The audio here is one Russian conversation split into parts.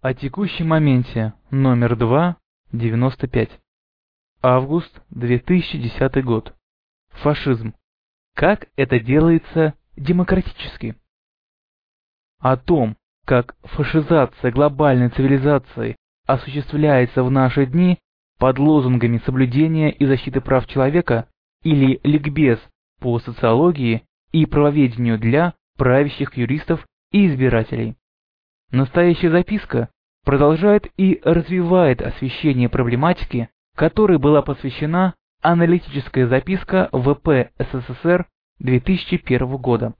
О текущем моменте номер 2, 95. Август 2010 год. Фашизм. Как это делается демократически? О том, как фашизация глобальной цивилизации осуществляется в наши дни под лозунгами соблюдения и защиты прав человека или ликбез по социологии и правоведению для правящих юристов и избирателей. Настоящая записка продолжает и развивает освещение проблематики, которой была посвящена аналитическая записка ВП СССР 2001 года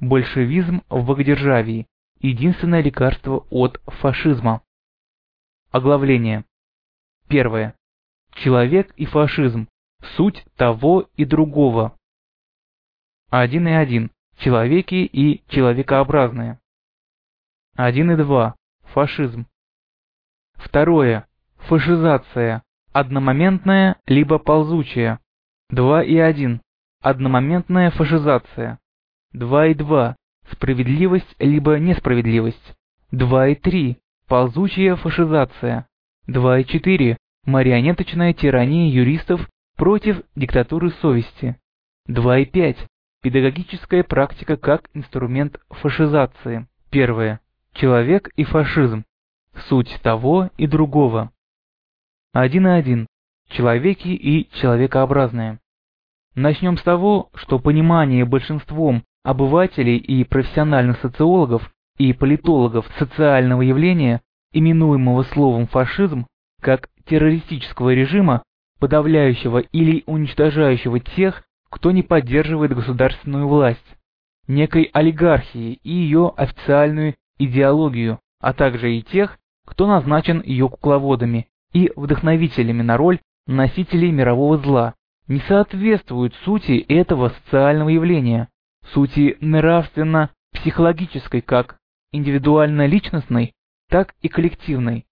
«Большевизм в Богодержавии. Единственное лекарство от фашизма». Оглавление. Первое. Человек и фашизм. Суть того и другого. 1.1. Человеки и человекообразные. 1.2. Фашизм. Второе. Фашизация. Одномоментная либо ползучая. 2.1. Одномоментная фашизация. 2.2. Справедливость либо несправедливость. 2.3. Ползучая фашизация. 2.4. Марионеточная тирания юристов против диктатуры совести. 2.5. Педагогическая практика как инструмент фашизации. Первое. Человек и фашизм. Суть того и другого. 1.1. Человеки и человекообразные. Начнем с того, что понимание большинством обывателей и профессиональных социологов и политологов социального явления, именуемого словом фашизм, как террористического режима, подавляющего или уничтожающего тех, кто не поддерживает государственную власть, некой олигархии и ее официальную идеологию, а также и тех, кто назначен ее кукловодами и вдохновителями на роль носителей мирового зла, не соответствуют сути этого социального явления, сути нравственно-психологической как индивидуально-личностной, так и коллективной.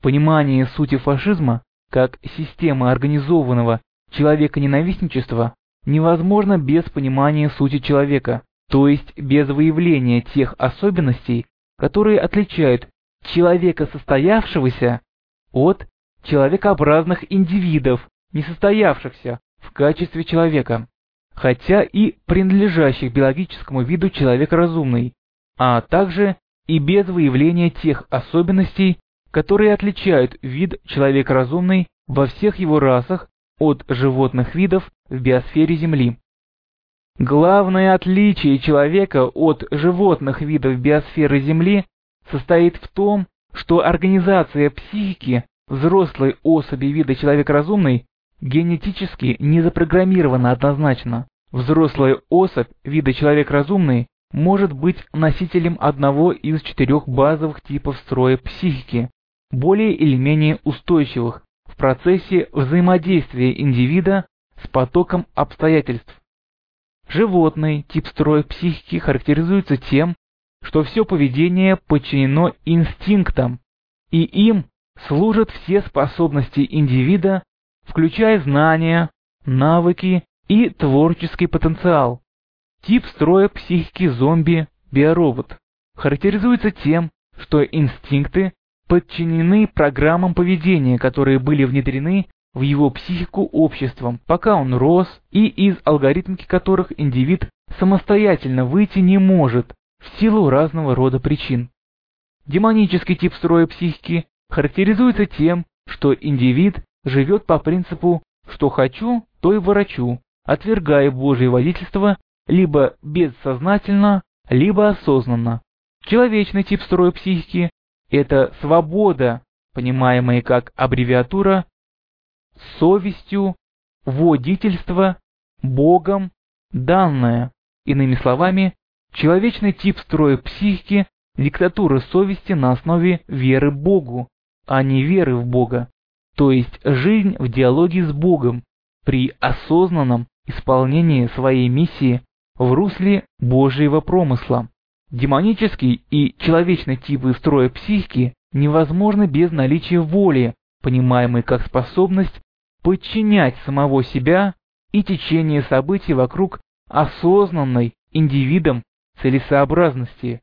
Понимание сути фашизма как системы организованного человека-ненавистничества невозможно без понимания сути человека, то есть без выявления тех особенностей, которые отличают человека состоявшегося от человекообразных индивидов, не состоявшихся в качестве человека, хотя и принадлежащих биологическому виду человек разумный, а также и без выявления тех особенностей, которые отличают вид человек разумный во всех его расах от животных видов в биосфере Земли. Главное отличие человека от животных видов биосферы Земли состоит в том, что организация психики взрослой особи вида человек разумный генетически не запрограммирована однозначно. Взрослая особь вида человек разумный может быть носителем одного из четырех базовых типов строя психики, более или менее устойчивых в процессе взаимодействия индивида с потоком обстоятельств. Животный тип строя психики характеризуется тем, что все поведение подчинено инстинктам, и им служат все способности индивида, включая знания, навыки и творческий потенциал. Тип строя психики зомби биоробот характеризуется тем, что инстинкты подчинены программам поведения, которые были внедрены в его психику обществом, пока он рос, и из алгоритмики которых индивид самостоятельно выйти не может в силу разного рода причин. Демонический тип строя психики характеризуется тем, что индивид живет по принципу «что хочу, то и ворочу», отвергая Божье водительство либо бессознательно, либо осознанно. Человечный тип строя психики – это свобода, понимаемая как аббревиатура, совестью, водительство, Богом, данное, иными словами, Человечный тип строя психики – диктатура совести на основе веры Богу, а не веры в Бога, то есть жизнь в диалоге с Богом при осознанном исполнении своей миссии в русле Божьего промысла. Демонический и человечный типы строя психики невозможны без наличия воли, понимаемой как способность подчинять самого себя и течение событий вокруг осознанной индивидом целесообразности.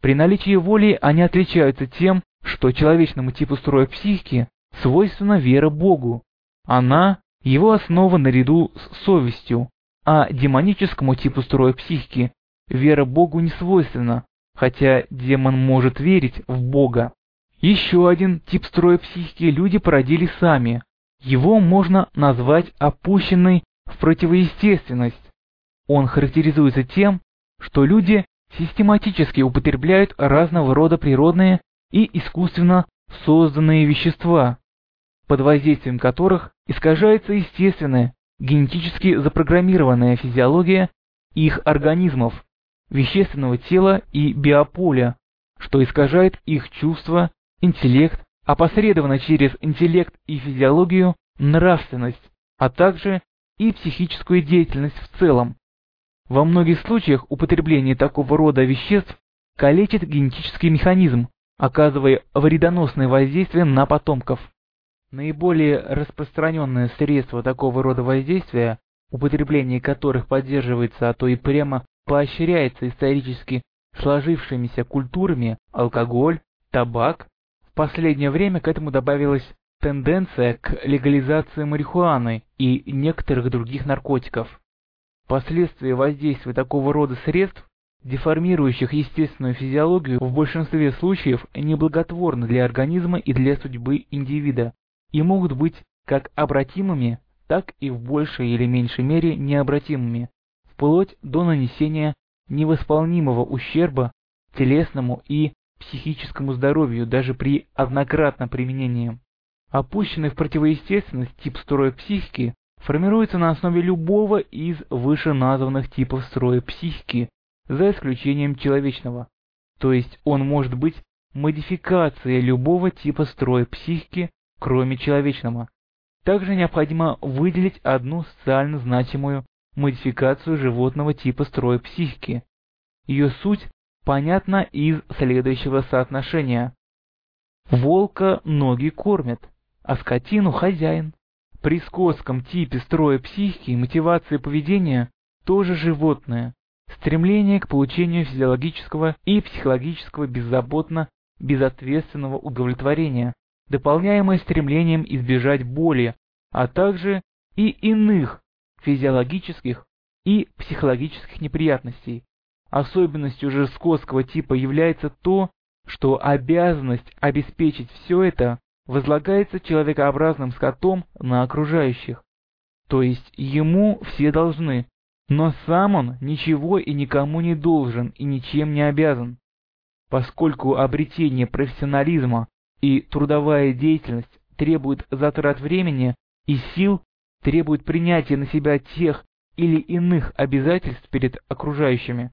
При наличии воли они отличаются тем, что человечному типу строя психики свойственна вера Богу. Она – его основа наряду с совестью, а демоническому типу строя психики вера Богу не свойственна, хотя демон может верить в Бога. Еще один тип строя психики люди породили сами. Его можно назвать опущенной в противоестественность. Он характеризуется тем, что люди систематически употребляют разного рода природные и искусственно созданные вещества, под воздействием которых искажается естественная, генетически запрограммированная физиология их организмов, вещественного тела и биополя, что искажает их чувства, интеллект, опосредованно через интеллект и физиологию нравственность, а также и психическую деятельность в целом. Во многих случаях употребление такого рода веществ калечит генетический механизм, оказывая вредоносное воздействие на потомков. Наиболее распространенное средство такого рода воздействия, употребление которых поддерживается, а то и прямо поощряется исторически сложившимися культурами алкоголь, табак. Последнее время к этому добавилась тенденция к легализации марихуаны и некоторых других наркотиков. Последствия воздействия такого рода средств, деформирующих естественную физиологию, в большинстве случаев неблаготворны для организма и для судьбы индивида и могут быть как обратимыми, так и в большей или меньшей мере необратимыми, вплоть до нанесения невосполнимого ущерба телесному и психическому здоровью даже при однократном применении. Опущенный в противоестественность тип строя психики формируется на основе любого из вышеназванных типов строя психики, за исключением человечного. То есть он может быть модификацией любого типа строя психики, кроме человечного. Также необходимо выделить одну социально значимую модификацию животного типа строя психики. Ее суть понятна из следующего соотношения. Волка ноги кормят, а скотину хозяин. При скотском типе строя психики и мотивации поведения тоже животное. Стремление к получению физиологического и психологического беззаботно безответственного удовлетворения, дополняемое стремлением избежать боли, а также и иных физиологических и психологических неприятностей. Особенностью же скотского типа является то, что обязанность обеспечить все это возлагается человекообразным скотом на окружающих. То есть ему все должны, но сам он ничего и никому не должен и ничем не обязан. Поскольку обретение профессионализма и трудовая деятельность требует затрат времени и сил, требует принятия на себя тех или иных обязательств перед окружающими,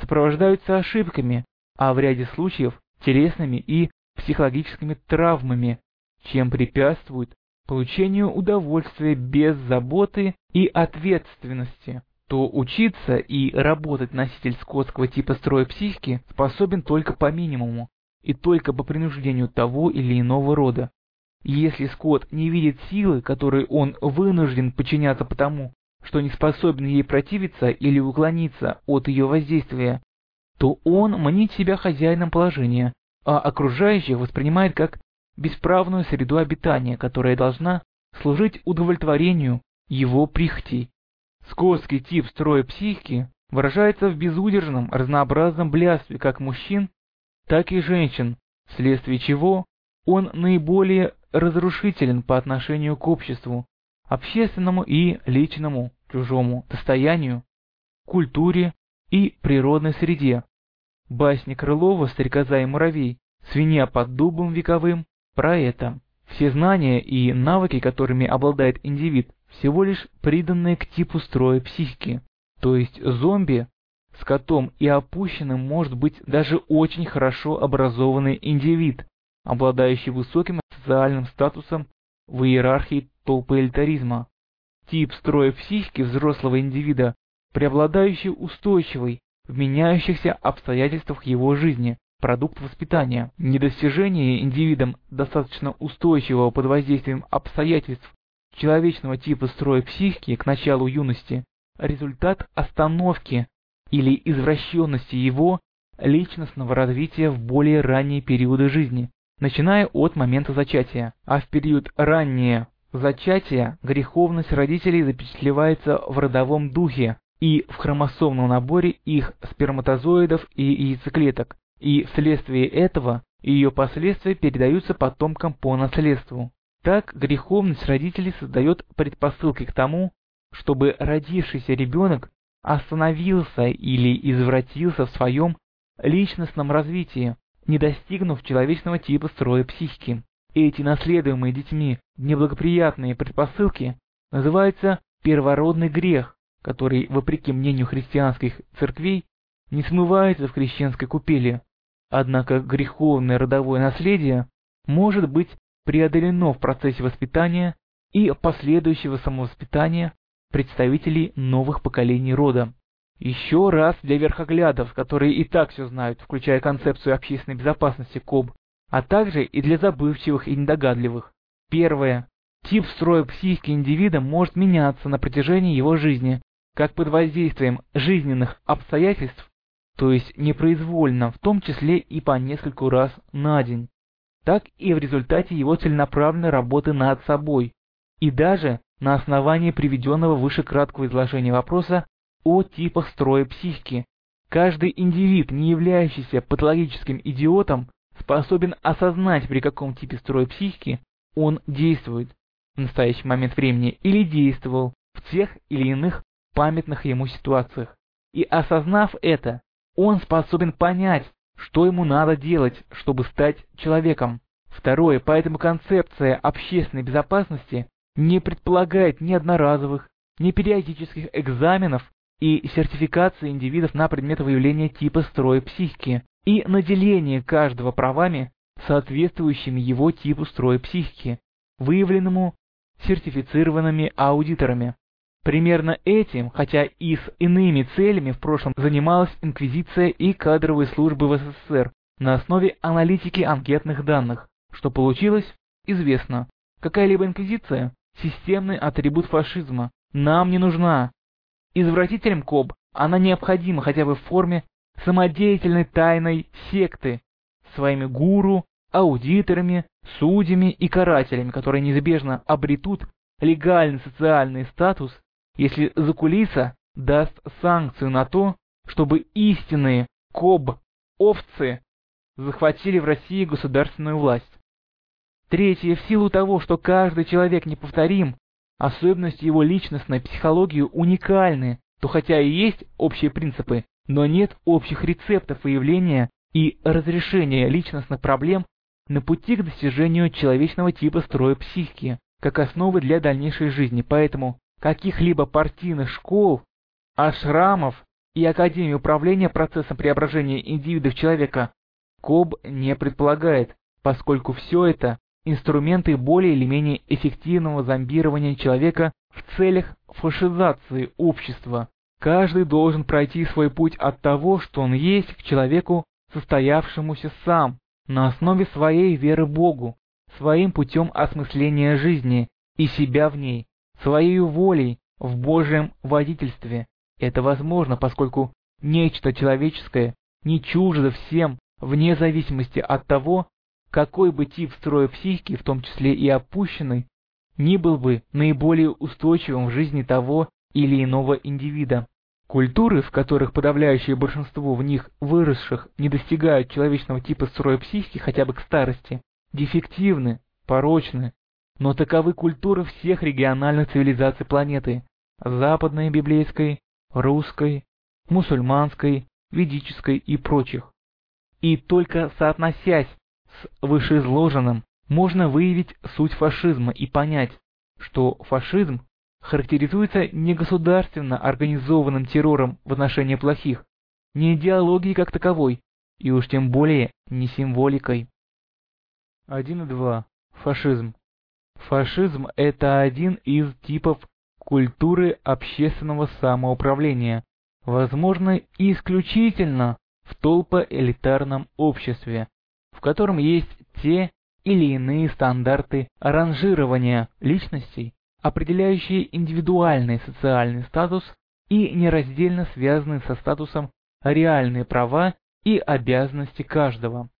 сопровождаются ошибками, а в ряде случаев телесными и психологическими травмами, чем препятствует получению удовольствия без заботы и ответственности, то учиться и работать носитель скотского типа строя психики способен только по минимуму и только по принуждению того или иного рода. Если скот не видит силы, которой он вынужден подчиняться потому, что не способен ей противиться или уклониться от ее воздействия, то он мнит себя хозяином положения, а окружающих воспринимает как бесправную среду обитания, которая должна служить удовлетворению его прихотей. Скотский тип строя психики выражается в безудержном разнообразном блядстве как мужчин, так и женщин, вследствие чего он наиболее разрушителен по отношению к обществу, общественному и личному, чужому достоянию, культуре и природной среде. Басни Крылова «Стрекоза и муравей», «Свинья под дубом вековым» про это. Все знания и навыки, которыми обладает индивид, всего лишь приданные к типу строя психики. То есть зомби с котом и опущенным может быть даже очень хорошо образованный индивид, обладающий высоким социальным статусом в иерархии толпоэлитаризма. Тип строя психики взрослого индивида, преобладающий устойчивый в меняющихся обстоятельствах его жизни, продукт воспитания. Недостижение индивидом достаточно устойчивого под воздействием обстоятельств человечного типа строя психики к началу юности – результат остановки или извращенности его личностного развития в более ранние периоды жизни, начиная от момента зачатия, а в период раннее зачатия греховность родителей запечатлевается в родовом духе и в хромосомном наборе их сперматозоидов и яйцеклеток, и вследствие этого ее последствия передаются потомкам по наследству. Так греховность родителей создает предпосылки к тому, чтобы родившийся ребенок остановился или извратился в своем личностном развитии, не достигнув человечного типа строя психики. Эти наследуемые детьми неблагоприятные предпосылки называются первородный грех, который, вопреки мнению христианских церквей, не смывается в крещенской купели. Однако греховное родовое наследие может быть преодолено в процессе воспитания и последующего самовоспитания представителей новых поколений рода. Еще раз для верхоглядов, которые и так все знают, включая концепцию общественной безопасности КОБ, а также и для забывчивых и недогадливых. Первое. Тип строя психики индивида может меняться на протяжении его жизни, как под воздействием жизненных обстоятельств, то есть непроизвольно, в том числе и по нескольку раз на день, так и в результате его целенаправленной работы над собой, и даже на основании приведенного выше краткого изложения вопроса о типах строя психики. Каждый индивид, не являющийся патологическим идиотом, способен осознать, при каком типе строя психики он действует в настоящий момент времени или действовал в тех или иных памятных ему ситуациях. И осознав это, он способен понять, что ему надо делать, чтобы стать человеком. Второе, поэтому концепция общественной безопасности не предполагает ни одноразовых, ни периодических экзаменов и сертификации индивидов на предмет выявления типа строя психики и наделение каждого правами, соответствующими его типу строя психики, выявленному сертифицированными аудиторами. Примерно этим, хотя и с иными целями в прошлом занималась Инквизиция и кадровые службы в СССР на основе аналитики анкетных данных. Что получилось, известно. Какая-либо инквизиция системный атрибут фашизма. Нам не нужна. Извратителям КОБ она необходима хотя бы в форме самодеятельной тайной секты, своими гуру, аудиторами, судьями и карателями, которые неизбежно обретут легальный социальный статус, если закулиса даст санкцию на то, чтобы истинные КОБ-овцы захватили в России государственную власть. Третье, в силу того, что каждый человек неповторим, особенности его личностной психологии уникальны, то хотя и есть общие принципы, но нет общих рецептов выявления и разрешения личностных проблем на пути к достижению человечного типа строя психики, как основы для дальнейшей жизни, поэтому каких-либо партийных школ, ашрамов и Академии управления процессом преображения индивида в человека КОБ не предполагает, поскольку все это инструменты более или менее эффективного зомбирования человека в целях фашизации общества. Каждый должен пройти свой путь от того, что он есть, к человеку, состоявшемуся сам, на основе своей веры Богу, своим путем осмысления жизни и себя в ней, своей волей в Божьем водительстве. Это возможно, поскольку нечто человеческое не чуждо всем, вне зависимости от того, какой бы тип строя психики, в том числе и опущенный, ни был бы наиболее устойчивым в жизни того или иного индивида. Культуры, в которых подавляющее большинство в них выросших не достигают человечного типа строя психики хотя бы к старости, дефективны, порочны, но таковы культуры всех региональных цивилизаций планеты – западной, библейской, русской, мусульманской, ведической и прочих. И только соотносясь с вышеизложенным можно выявить суть фашизма и понять, что фашизм характеризуется не государственно организованным террором в отношении плохих, не идеологией как таковой, и уж тем более не символикой. 1.2. Фашизм. Фашизм – это один из типов культуры общественного самоуправления, возможно, исключительно в толпоэлитарном обществе, в котором есть те или иные стандарты ранжирования личностей, определяющие индивидуальный социальный статус и нераздельно связанные со статусом реальные права и обязанности каждого.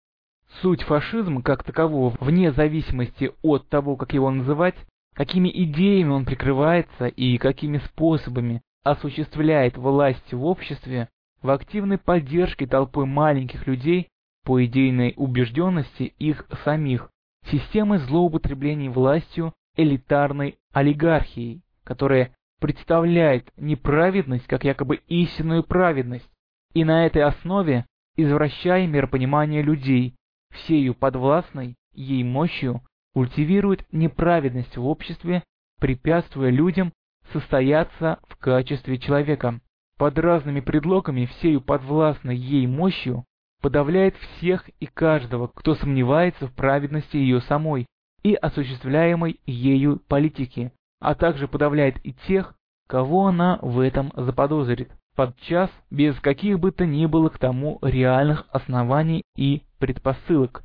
Суть фашизма как такового, вне зависимости от того, как его называть, какими идеями он прикрывается и какими способами осуществляет власть в обществе, в активной поддержке толпы маленьких людей по идейной убежденности их самих, системой злоупотреблений властью элитарной олигархией, которая представляет неправедность как якобы истинную праведность, и на этой основе извращая миропонимание людей, всею подвластной ей мощью культивирует неправедность в обществе, препятствуя людям состояться в качестве человека. Под разными предлогами всею подвластной ей мощью подавляет всех и каждого, кто сомневается в праведности ее самой и осуществляемой ею политики, а также подавляет и тех, кого она в этом заподозрит, подчас без каких бы то ни было к тому реальных оснований и предпосылок.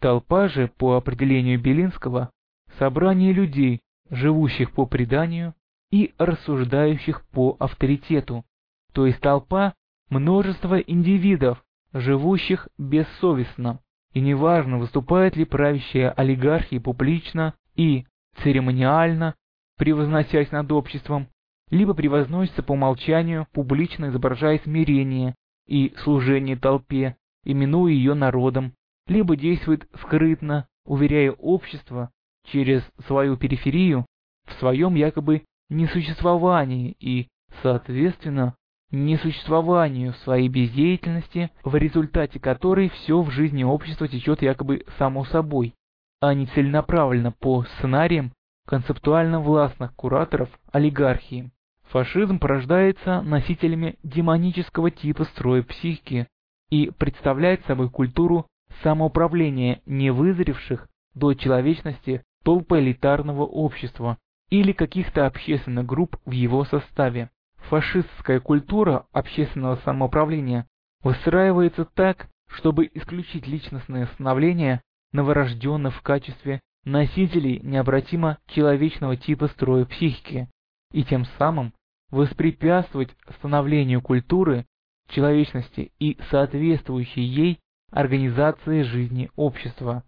Толпа же, по определению Белинского, собрание людей, живущих по преданию и рассуждающих по авторитету, то есть толпа множество индивидов, живущих бессовестно, и неважно, выступает ли правящая олигархия публично и церемониально, превозносясь над обществом, либо превозносится по умолчанию, публично изображая смирение и служение толпе, именуя ее народом, либо действует скрытно, уверяя общество через свою периферию в своем якобы несуществовании и, соответственно, несуществованию своей бездеятельности, в результате которой все в жизни общества течет якобы само собой, а не целенаправленно по сценариям концептуально властных кураторов олигархии. Фашизм порождается носителями демонического типа строя психики, и представляет собой культуру самоуправления невызревших до человечности толпы элитарного общества или каких-то общественных групп в его составе. Фашистская культура общественного самоуправления выстраивается так, чтобы исключить личностное становление новорожденных в качестве носителей необратимо человечного типа строя психики и тем самым воспрепятствовать становлению культуры человечности и соответствующей ей организации жизни общества.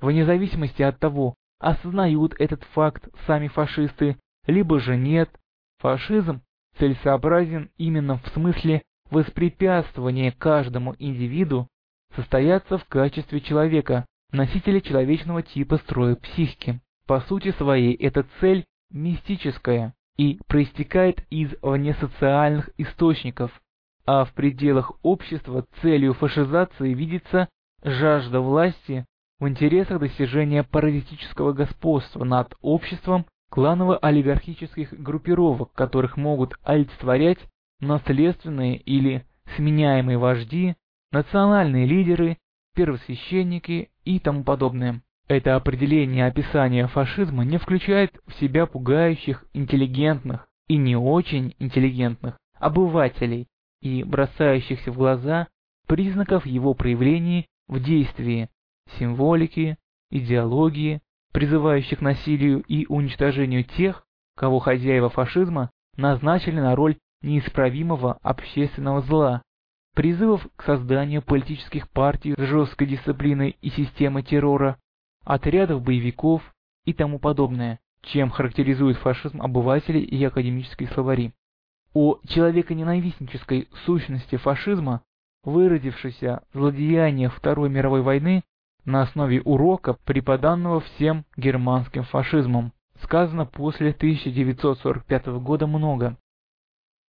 Вне зависимости от того, осознают этот факт сами фашисты, либо же нет, фашизм целесообразен именно в смысле воспрепятствования каждому индивиду состояться в качестве человека, носителя человечного типа строя психики. По сути своей эта цель мистическая и проистекает из внесоциальных источников, а в пределах общества целью фашизации видится жажда власти в интересах достижения паразитического господства над обществом кланово-олигархических группировок, которых могут олицетворять наследственные или сменяемые вожди, национальные лидеры, первосвященники и тому подобное. Это определение описания фашизма не включает в себя пугающих интеллигентных и не очень интеллигентных обывателей, и бросающихся в глаза признаков его проявлений в действии, символики, идеологии, призывающих насилию и уничтожению тех, кого хозяева фашизма назначили на роль неисправимого общественного зла, призывов к созданию политических партий с жесткой дисциплиной и системой террора, отрядов боевиков и тому подобное, чем характеризует фашизм обыватели и академические словари. О человеконенавистнической сущности фашизма, выродившейся в злодеяниях Второй мировой войны на основе урока, преподанного всем германским фашизмом, сказано после 1945 года много.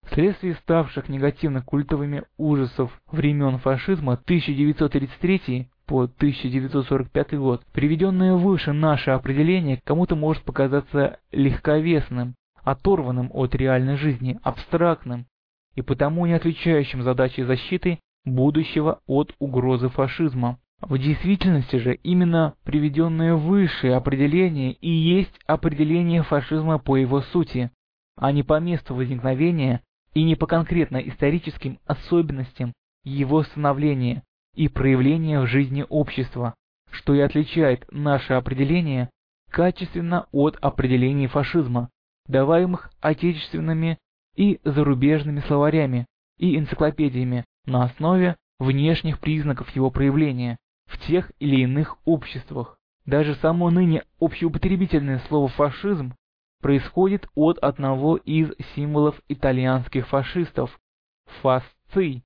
Вследствие ставших негативно культовыми ужасов времен фашизма 1933 по 1945 год, приведенное выше наше определение кому-то может показаться легковесным, оторванным от реальной жизни, абстрактным и потому не отвечающим задачей защиты будущего от угрозы фашизма. В действительности же именно приведенное выше определение и есть определение фашизма по его сути, а не по месту возникновения и не по конкретно историческим особенностям его становления и проявления в жизни общества, что и отличает наше определение качественно от определений фашизма, даваемых отечественными и зарубежными словарями и энциклопедиями на основе внешних признаков его проявления, в тех или иных обществах. Даже само ныне общеупотребительное слово «фашизм» происходит от одного из символов итальянских фашистов – фасций,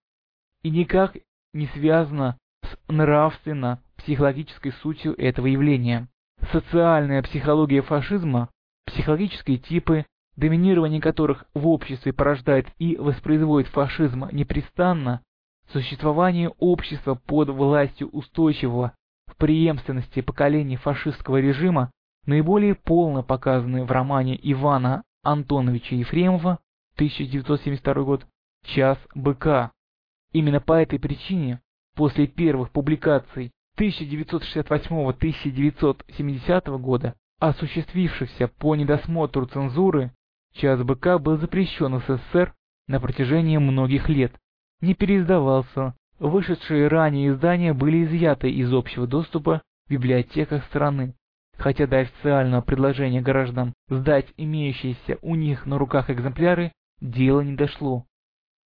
и никак не связано с нравственно-психологической сутью этого явления. Социальная психология фашизма, психологические типы, доминирование которых в обществе порождает и воспроизводит фашизм непрестанно, существование общества под властью устойчивого в преемственности поколений фашистского режима наиболее полно показаны в романе Ивана Антоновича Ефремова 1972 год «Час быка». Именно по этой причине после первых публикаций 1968-1970 года, осуществившихся по недосмотру цензуры, «Час быка» был запрещен в СССР на протяжении многих лет, не переиздавался, вышедшие ранее издания были изъяты из общего доступа в библиотеках страны, хотя до официального предложения граждан сдать имеющиеся у них на руках экземпляры дело не дошло.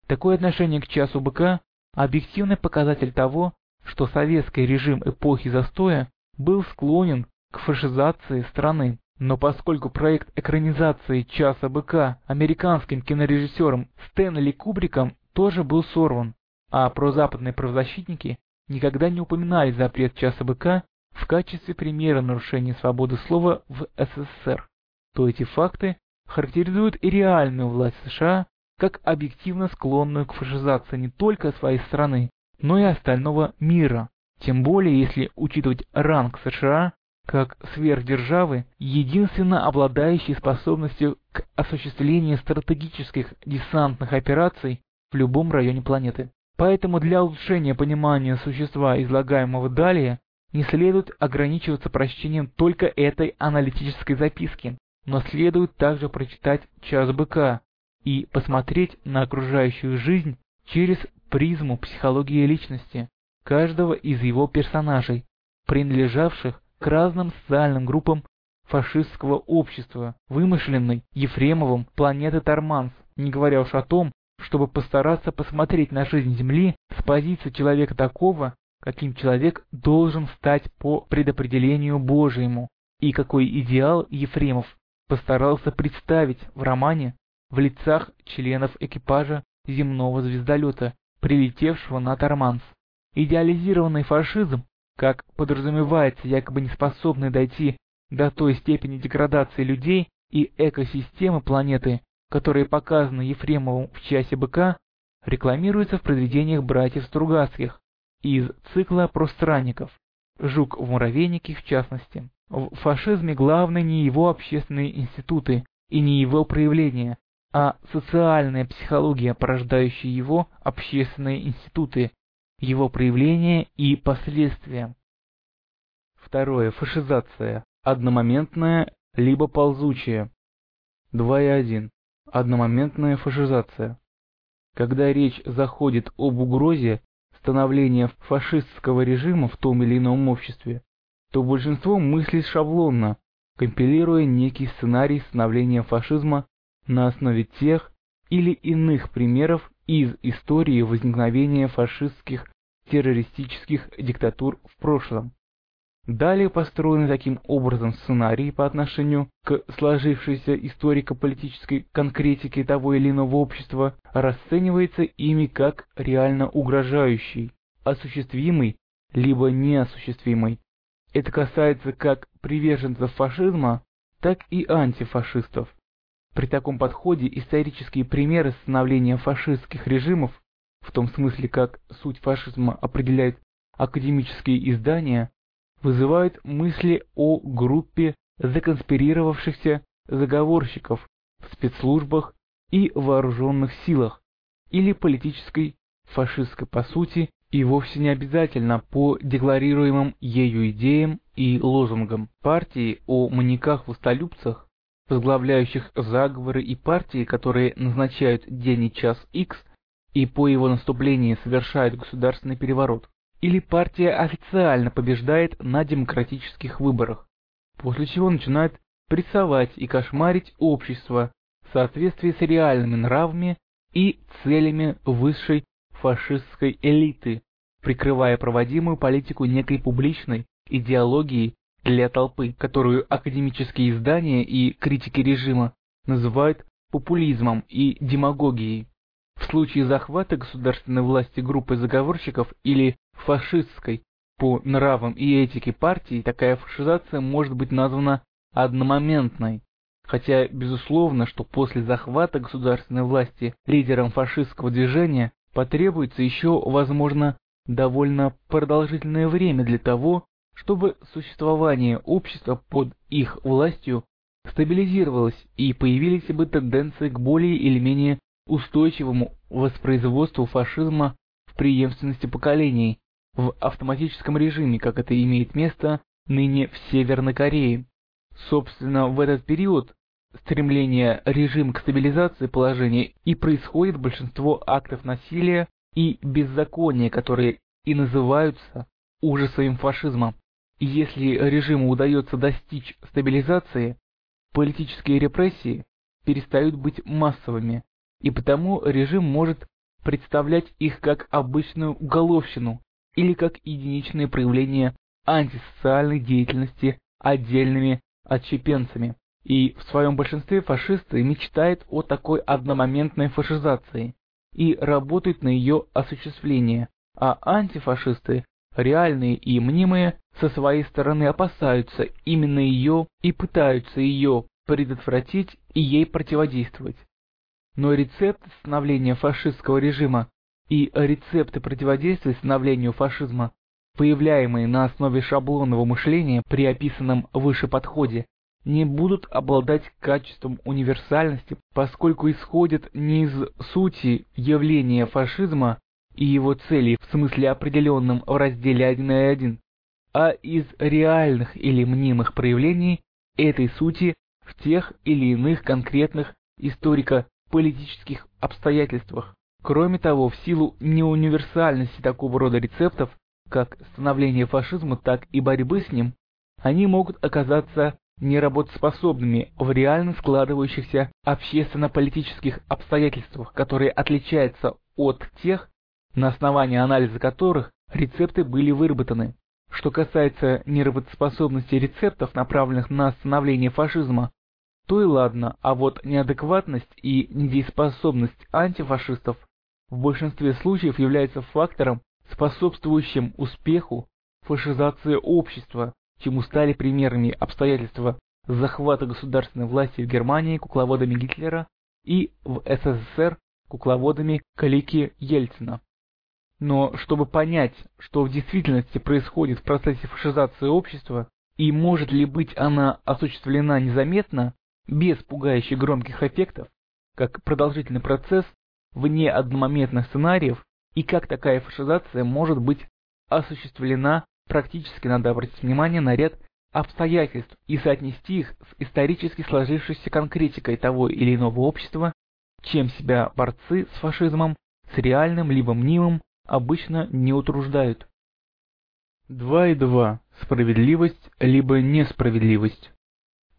Такое отношение к часу быка – объективный показатель того, что советский режим эпохи застоя был склонен к фашизации страны. Но поскольку проект экранизации «Часа быка» американским кинорежиссером Стэнли Кубриком тоже был сорван, а прозападные правозащитники никогда не упоминали запрет «Часа быка» в качестве примера нарушения свободы слова в СССР, то эти факты характеризуют и реальную власть США как объективно склонную к фашизации не только своей страны, но и остального мира, тем более если учитывать ранг США как сверхдержавы, единственно обладающей способностью к осуществлению стратегических десантных операций в любом районе планеты. Поэтому для улучшения понимания существа, излагаемого далее, не следует ограничиваться прочтением только этой аналитической записки, но следует также прочитать «Час быка» и посмотреть на окружающую жизнь через призму психологии личности каждого из его персонажей, принадлежавших к разным социальным группам фашистского общества, вымышленной Ефремовым планеты Торманс, не говоря уж о том, чтобы постараться посмотреть на жизнь Земли с позиции человека такого, каким человек должен стать по предопределению Божьему, и какой идеал Ефремов постарался представить в романе в лицах членов экипажа земного звездолета, прилетевшего на Торманс. Идеализированный фашизм как подразумевается якобы неспособный дойти до той степени деградации людей и экосистемы планеты, которые показаны Ефремовым в «Часе быка», рекламируется в произведениях братьев Стругацких из цикла про странников, «Жук в муравейнике» в частности. В фашизме главны не его общественные институты и не его проявления, а социальная психология, порождающая его общественные институты, его проявления и последствия. Второе. Фашизация. Одномоментная, либо ползучая. 2.1. Одномоментная фашизация. Когда речь заходит об угрозе становления фашистского режима в том или ином обществе, то большинство мыслит шаблонно, компилируя некий сценарий становления фашизма на основе тех или иных примеров из истории возникновения фашистских террористических диктатур в прошлом. Далее построены таким образом сценарии по отношению к сложившейся историко-политической конкретике того или иного общества расценивается ими как реально угрожающий, осуществимый, либо неосуществимый. Это касается как приверженцев фашизма, так и антифашистов. При таком подходе исторические примеры становления фашистских режимов, в том смысле как суть фашизма определяют академические издания, вызывают мысли о группе законспирировавшихся заговорщиков в спецслужбах и вооруженных силах, или политической фашистской по сути и вовсе не обязательно по декларируемым ею идеям и лозунгам. Партии о маньяках-властолюбцах возглавляющих заговоры и партии, которые назначают день и час X и по его наступлении совершают государственный переворот, или партия официально побеждает на демократических выборах, после чего начинает прессовать и кошмарить общество в соответствии с реальными нравами и целями высшей фашистской элиты, прикрывая проводимую политику некой публичной идеологией для толпы, которую академические издания и критики режима называют популизмом и демагогией. В случае захвата государственной власти группой заговорщиков или фашистской по нравам и этике партии, такая фашизация может быть названа одномоментной. Хотя, безусловно, что после захвата государственной власти лидером фашистского движения потребуется еще, возможно, довольно продолжительное время для того, чтобы существование общества под их властью стабилизировалось и появились бы тенденции к более или менее устойчивому воспроизводству фашизма в преемственности поколений в автоматическом режиме, как это имеет место ныне в Северной Корее. Собственно, в этот период стремления режим к стабилизации положения и происходит большинство актов насилия и беззакония, которые и называются уже своим фашизмом. И если режиму удается достичь стабилизации, политические репрессии перестают быть массовыми, и потому режим может представлять их как обычную уголовщину или как единичное проявление антисоциальной деятельности отдельными отщепенцами. И в своем большинстве фашисты мечтают о такой одномоментной фашизации и работают на ее осуществление, а антифашисты, реальные и мнимые, со своей стороны опасаются именно ее и пытаются ее предотвратить и ей противодействовать. Но рецепт становления фашистского режима и рецепты противодействия становлению фашизма, появляемые на основе шаблонного мышления при описанном выше подходе, не будут обладать качеством универсальности, поскольку исходят не из сути явления фашизма и его целей в смысле определенном в разделе 1.1, а из реальных или мнимых проявлений этой сути в тех или иных конкретных историко-политических обстоятельствах. Кроме того, в силу неуниверсальности такого рода рецептов, как становление фашизма, так и борьбы с ним, они могут оказаться неработоспособными в реально складывающихся общественно-политических обстоятельствах, которые отличаются от тех, на основании анализа которых рецепты были выработаны. Что касается неработоспособности рецептов, направленных на становление фашизма, то и ладно, а вот неадекватность и недееспособность антифашистов в большинстве случаев является фактором, способствующим успеху фашизации общества, чему стали примерами обстоятельства захвата государственной власти в Германии кукловодами Гитлера и в СССР кукловодами Калики Ельцина. Но чтобы понять, что в действительности происходит в процессе фашизации общества, и может ли быть она осуществлена незаметно, без пугающих громких эффектов, как продолжительный процесс вне одномоментных сценариев, и как такая фашизация может быть осуществлена, практически надо обратить внимание на ряд обстоятельств и соотнести их с исторически сложившейся конкретикой того или иного общества, чем себя борцы с фашизмом, с реальным либо мнимым, обычно не утруждают. 2 и 2. Справедливость либо несправедливость.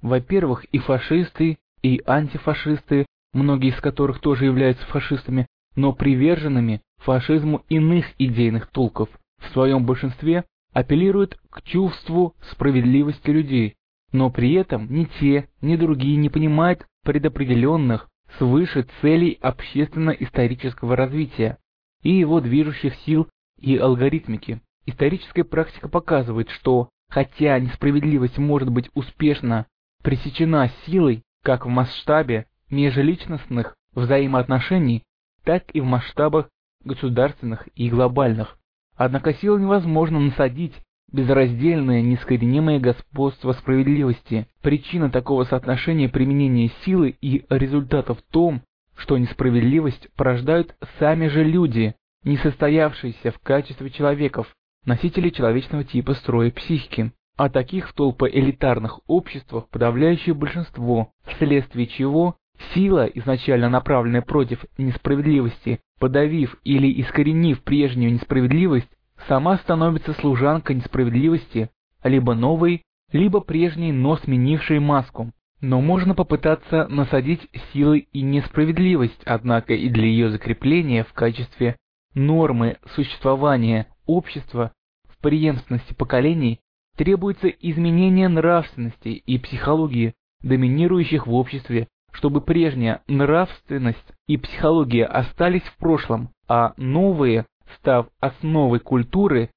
Во-первых, и фашисты, и антифашисты, многие из которых тоже являются фашистами, но приверженными фашизму иных идейных толков, в своем большинстве апеллируют к чувству справедливости людей, но при этом ни те, ни другие не понимают предопределенных свыше целей общественно-исторического развития и его движущих сил и алгоритмики. Историческая практика показывает, что, хотя несправедливость может быть успешно пресечена силой как в масштабе межличностных взаимоотношений, так и в масштабах государственных и глобальных. Однако силу невозможно насадить безраздельное, неискоренимое господство справедливости. Причина такого соотношения применения силы и результата в том, что несправедливость порождают сами же люди, не состоявшиеся в качестве человеков, носители человечного типа строя психики, а таких в толпо элитарных обществах подавляющее большинство, вследствие чего сила, изначально направленная против несправедливости, подавив или искоренив прежнюю несправедливость, сама становится служанкой несправедливости, либо новой, либо прежней, но сменившей маску. Но можно попытаться насадить силой и несправедливость, однако и для ее закрепления в качестве нормы существования общества в преемственности поколений требуется изменение нравственности и психологии, доминирующих в обществе, чтобы прежняя нравственность и психология остались в прошлом, а новые, став основой культуры,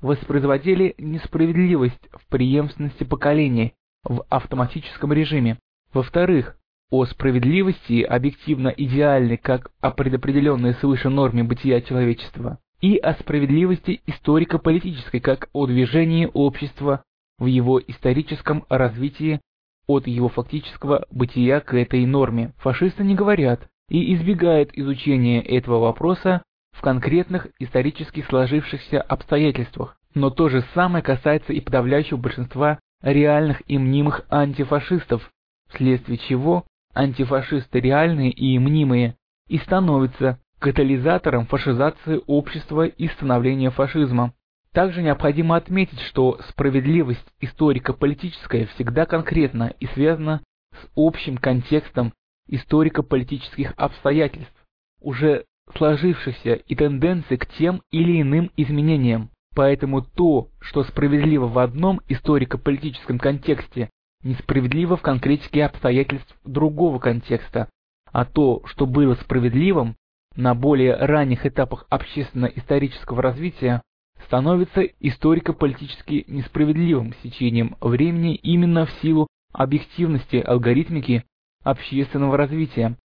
воспроизводили несправедливость в преемственности поколений в автоматическом режиме. Во-вторых, о справедливости объективно идеальной как о предопределенной свыше норме бытия человечества, и о справедливости историко-политической как о движении общества в его историческом развитии от его фактического бытия к этой норме. Фашисты не говорят и избегают изучения этого вопроса в конкретных исторически сложившихся обстоятельствах, но то же самое касается и подавляющего большинства реальных и мнимых антифашистов, вследствие чего антифашисты реальные и мнимые и становятся катализатором фашизации общества и становления фашизма. Также необходимо отметить, что справедливость историко-политическая всегда конкретна и связана с общим контекстом историко-политических обстоятельств, уже сложившихся и тенденций к тем или иным изменениям. Поэтому то, что справедливо в одном историко-политическом контексте, несправедливо в конкретике обстоятельств другого контекста, а то, что было справедливым на более ранних этапах общественно-исторического развития, становится историко-политически несправедливым сечением времени именно в силу объективности алгоритмики общественного развития.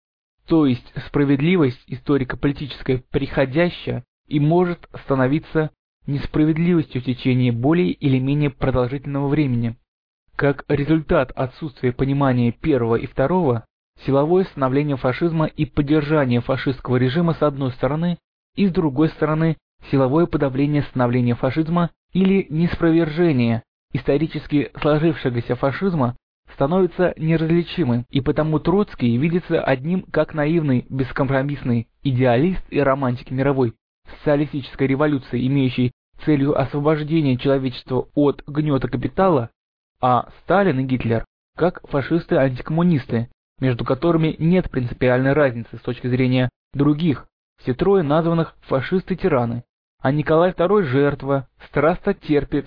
То есть справедливость историко-политическая приходящая и может становиться несправедливостью в течение более или менее продолжительного времени. Как результат отсутствия понимания первого и второго, силовое становление фашизма и поддержание фашистского режима с одной стороны, и с другой стороны силовое подавление становления фашизма или неспровержение исторически сложившегося фашизма становится неразличимым, и потому Троцкий видится одним как наивный, бескомпромиссный идеалист и романтик мировой социалистической революции, имеющей целью освобождения человечества от гнета капитала, а Сталин и Гитлер как фашисты-антикоммунисты, между которыми нет принципиальной разницы с точки зрения других, все трое названных фашисты-тираны, а Николай II жертва, страстотерпец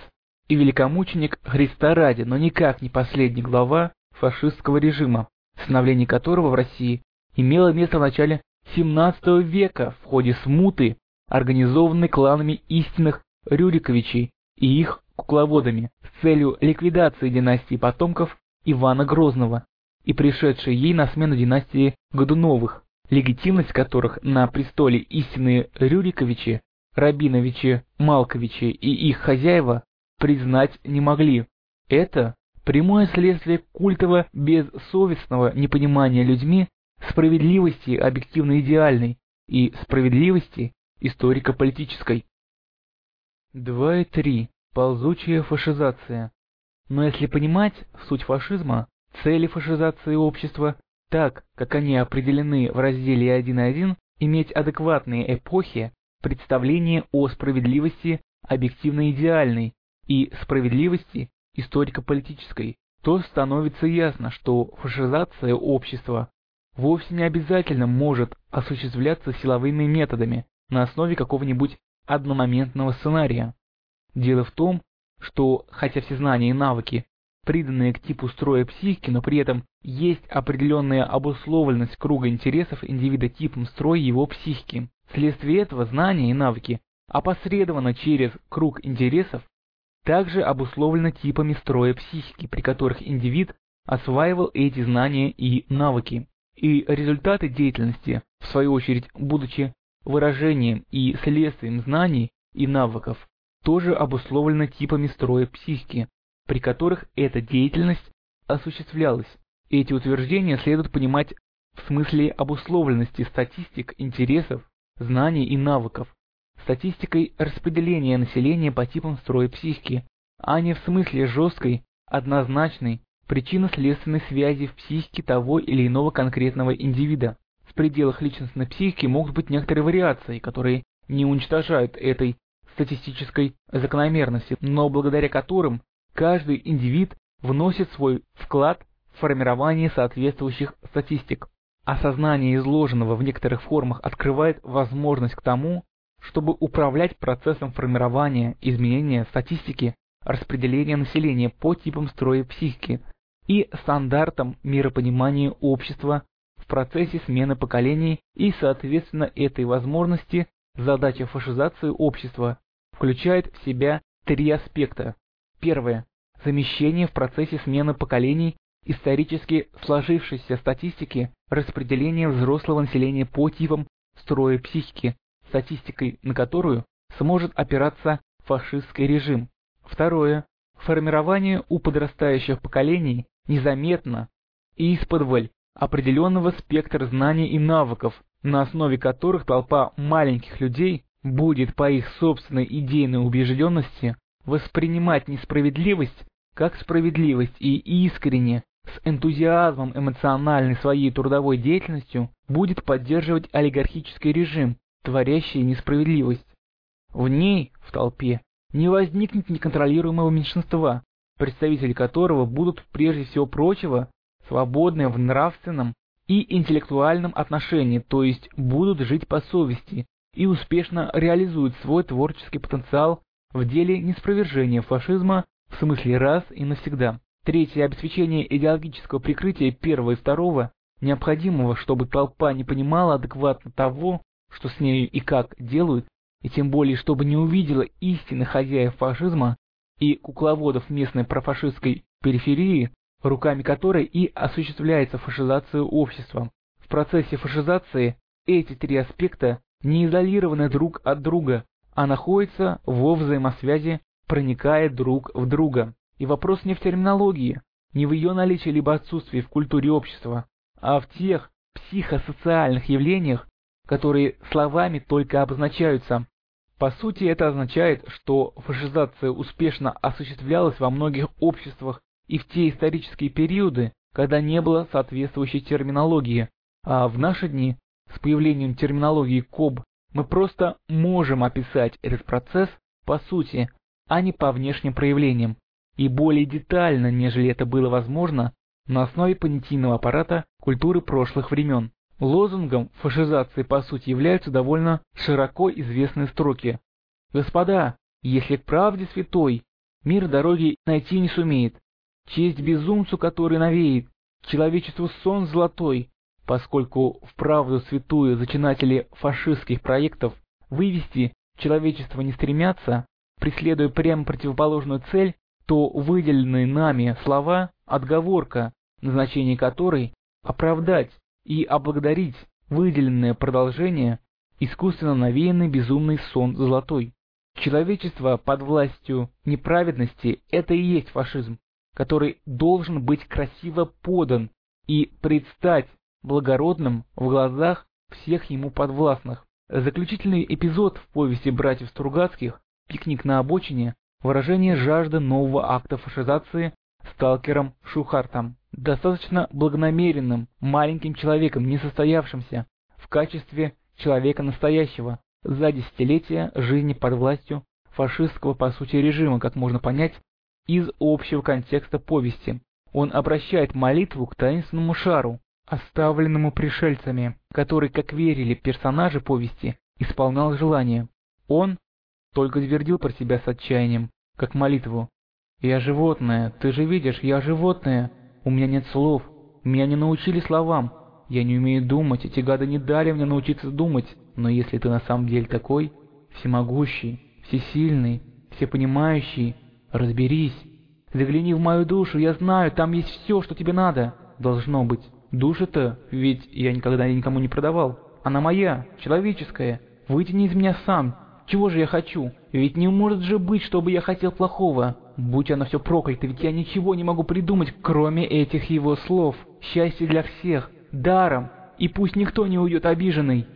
и великомученик Христа ради, но никак не последний глава фашистского режима, становление которого в России имело место в начале 17 века в ходе смуты, организованной кланами истинных Рюриковичей и их кукловодами с целью ликвидации династии потомков Ивана Грозного и пришедшей ей на смену династии Годуновых, легитимность которых на престоле истинные Рюриковичи Рабиновичи, Малковичи и их хозяева признать не могли. Это прямое следствие культового бессовестного непонимания людьми справедливости объективно-идеальной и справедливости историко-политической. 2.3. Ползучая фашизация. Но если понимать суть фашизма, цели фашизации общества, так, как они определены в разделе 1.1, иметь адекватные эпохи, представление о справедливости объективно-идеальной и справедливости историко-политической, то становится ясно, что фашизация общества вовсе не обязательно может осуществляться силовыми методами на основе какого-нибудь одномоментного сценария. Дело в том, что хотя все знания и навыки, приданные к типу строя психики, но при этом есть определенная обусловленность круга интересов индивида типом строя его психики. Вследствие этого знания и навыки, опосредованно через круг интересов, также обусловлены типами строя психики, при которых индивид осваивал эти знания и навыки. И результаты деятельности, в свою очередь, будучи выражением и следствием знаний и навыков, тоже обусловлены типами строя психики, при которых эта деятельность осуществлялась. Эти утверждения следует понимать в смысле обусловленности статистик интересов знаний и навыков, статистикой распределения населения по типам строя психики, а не в смысле жесткой, однозначной, причинно-следственной связи в психике того или иного конкретного индивида. В пределах личностной психики могут быть некоторые вариации, которые не уничтожают этой статистической закономерности, но благодаря которым каждый индивид вносит свой вклад в формирование соответствующих статистик. Осознание изложенного в некоторых формах открывает возможность к тому, чтобы управлять процессом формирования, изменения статистики, распределения населения по типам строя психики и стандартам миропонимания общества в процессе смены поколений и, соответственно, этой возможности задача фашизации общества включает в себя три аспекта. Первое. Замещение в процессе смены поколений исторически сложившейся статистики распределения взрослого населения по типам строя психики, статистикой на которую сможет опираться фашистский режим. Второе. Формирование у подрастающих поколений незаметно и из-под определенного спектра знаний и навыков, на основе которых толпа маленьких людей будет по их собственной идейной убежденности воспринимать несправедливость как справедливость и искренне, с энтузиазмом эмоциональной своей трудовой деятельностью будет поддерживать олигархический режим, творящий несправедливость. В ней, в толпе, не возникнет неконтролируемого меньшинства, представители которого будут прежде всего прочего свободны в нравственном и интеллектуальном отношении, то есть будут жить по совести и успешно реализуют свой творческий потенциал в деле неспровержения фашизма в смысле раз и навсегда. Третье – обеспечение идеологического прикрытия первого и второго, необходимого, чтобы толпа не понимала адекватно того, что с нею и как делают, и тем более, чтобы не увидела истинных хозяев фашизма и кукловодов местной профашистской периферии, руками которой и осуществляется фашизация общества. В процессе фашизации эти три аспекта не изолированы друг от друга, а находятся во взаимосвязи, проникая друг в друга. И вопрос не в терминологии, не в ее наличии либо отсутствии в культуре общества, а в тех психосоциальных явлениях, которые словами только обозначаются. По сути, это означает, что фашизация успешно осуществлялась во многих обществах и в те исторические периоды, когда не было соответствующей терминологии, а в наши дни, с появлением терминологии КОБ, мы просто можем описать этот процесс по сути, а не по внешним проявлениям, и более детально, нежели это было возможно, на основе понятийного аппарата культуры прошлых времен. Лозунгом фашизации по сути являются довольно широко известные строки. «Господа, если к правде святой, мир дороги найти не сумеет, честь безумцу, который навеет, человечеству сон золотой, поскольку в правду святую зачинатели фашистских проектов вывести человечество не стремятся, преследуя прямо противоположную цель, то выделенные нами слова – отговорка, назначение которой – оправдать и облагодарить выделенное продолжение искусственно навеянный безумный сон золотой. Человечество под властью неправедности – это и есть фашизм, который должен быть красиво подан и предстать благородным в глазах всех ему подвластных. Заключительный эпизод в повести братьев Стругацких «Пикник на обочине» выражение жажды нового акта фашизации сталкером Шухартом, достаточно благонамеренным, маленьким человеком, несостоявшимся, в качестве человека настоящего, за десятилетия жизни под властью фашистского по сути режима, как можно понять из общего контекста повести. Он обращает молитву к таинственному шару, оставленному пришельцами, который, как верили персонажи повести, исполнял желание. Он только твердил про себя с отчаянием, как молитву. «Я животное, ты же видишь, я животное. У меня нет слов, меня не научили словам. Я не умею думать, эти гады не дали мне научиться думать. Но если ты на самом деле такой, всемогущий, всесильный, всепонимающий, разберись. Загляни в мою душу, я знаю, там есть все, что тебе надо. Должно быть. Душа-то, ведь я никогда никому не продавал. Она моя, человеческая. Вытяни из меня сам, чего же я хочу? Ведь не может же быть, чтобы я хотел плохого. Будь оно все проклято, ведь я ничего не могу придумать, кроме этих его слов. Счастье для всех, даром, и пусть никто не уйдет обиженный.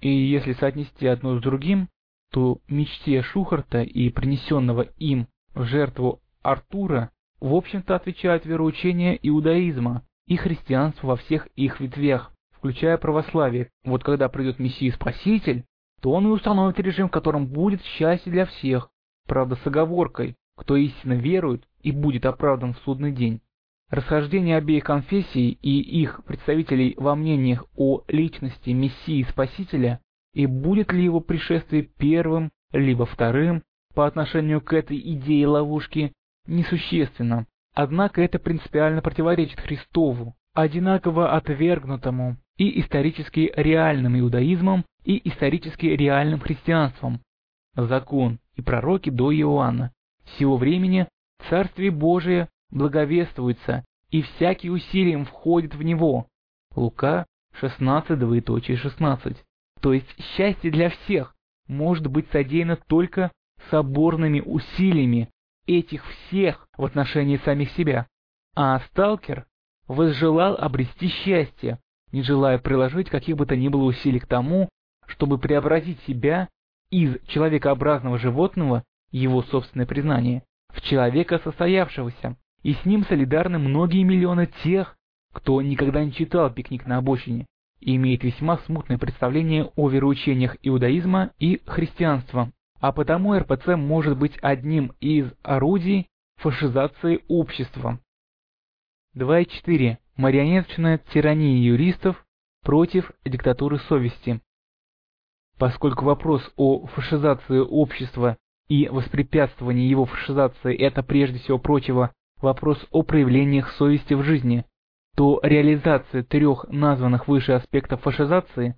И если соотнести одно с другим, то мечте Шухарта и принесенного им в жертву Артура в общем-то отвечают вероучения иудаизма и христианство во всех их ветвях, включая православие. Вот когда придет Мессия-Спаситель, то он и установит режим, в котором будет счастье для всех, правда с оговоркой, кто истинно верует и будет оправдан в судный день. Расхождение обеих конфессий и их представителей во мнениях о личности Мессии Спасителя и будет ли его пришествие первым, либо вторым по отношению к этой идее ловушки, несущественно. Однако это принципиально противоречит Христову, одинаково отвергнутому и исторически реальным иудаизмом, и исторически реальным христианством. Закон и пророки до Иоанна. Всего времени Царствие Божие благовествуется, и всякий усилием входит в него. Лука 16, двоеточие 16. То есть счастье для всех может быть содеяно только соборными усилиями этих всех в отношении самих себя. А сталкер возжелал обрести счастье, не желая приложить каких бы то ни было усилий к тому, чтобы преобразить себя из человекообразного животного, его собственное признание, в человека состоявшегося, и с ним солидарны многие миллионы тех, кто никогда не читал «Пикник на обочине» и имеет весьма смутное представление о вероучениях иудаизма и христианства, а потому РПЦ может быть одним из орудий фашизации общества. 2.4. Марионеточная тирания юристов против диктатуры совести. Поскольку вопрос о фашизации общества и воспрепятствовании его фашизации – это прежде всего прочего вопрос о проявлениях совести в жизни, то реализация трех названных выше аспектов фашизации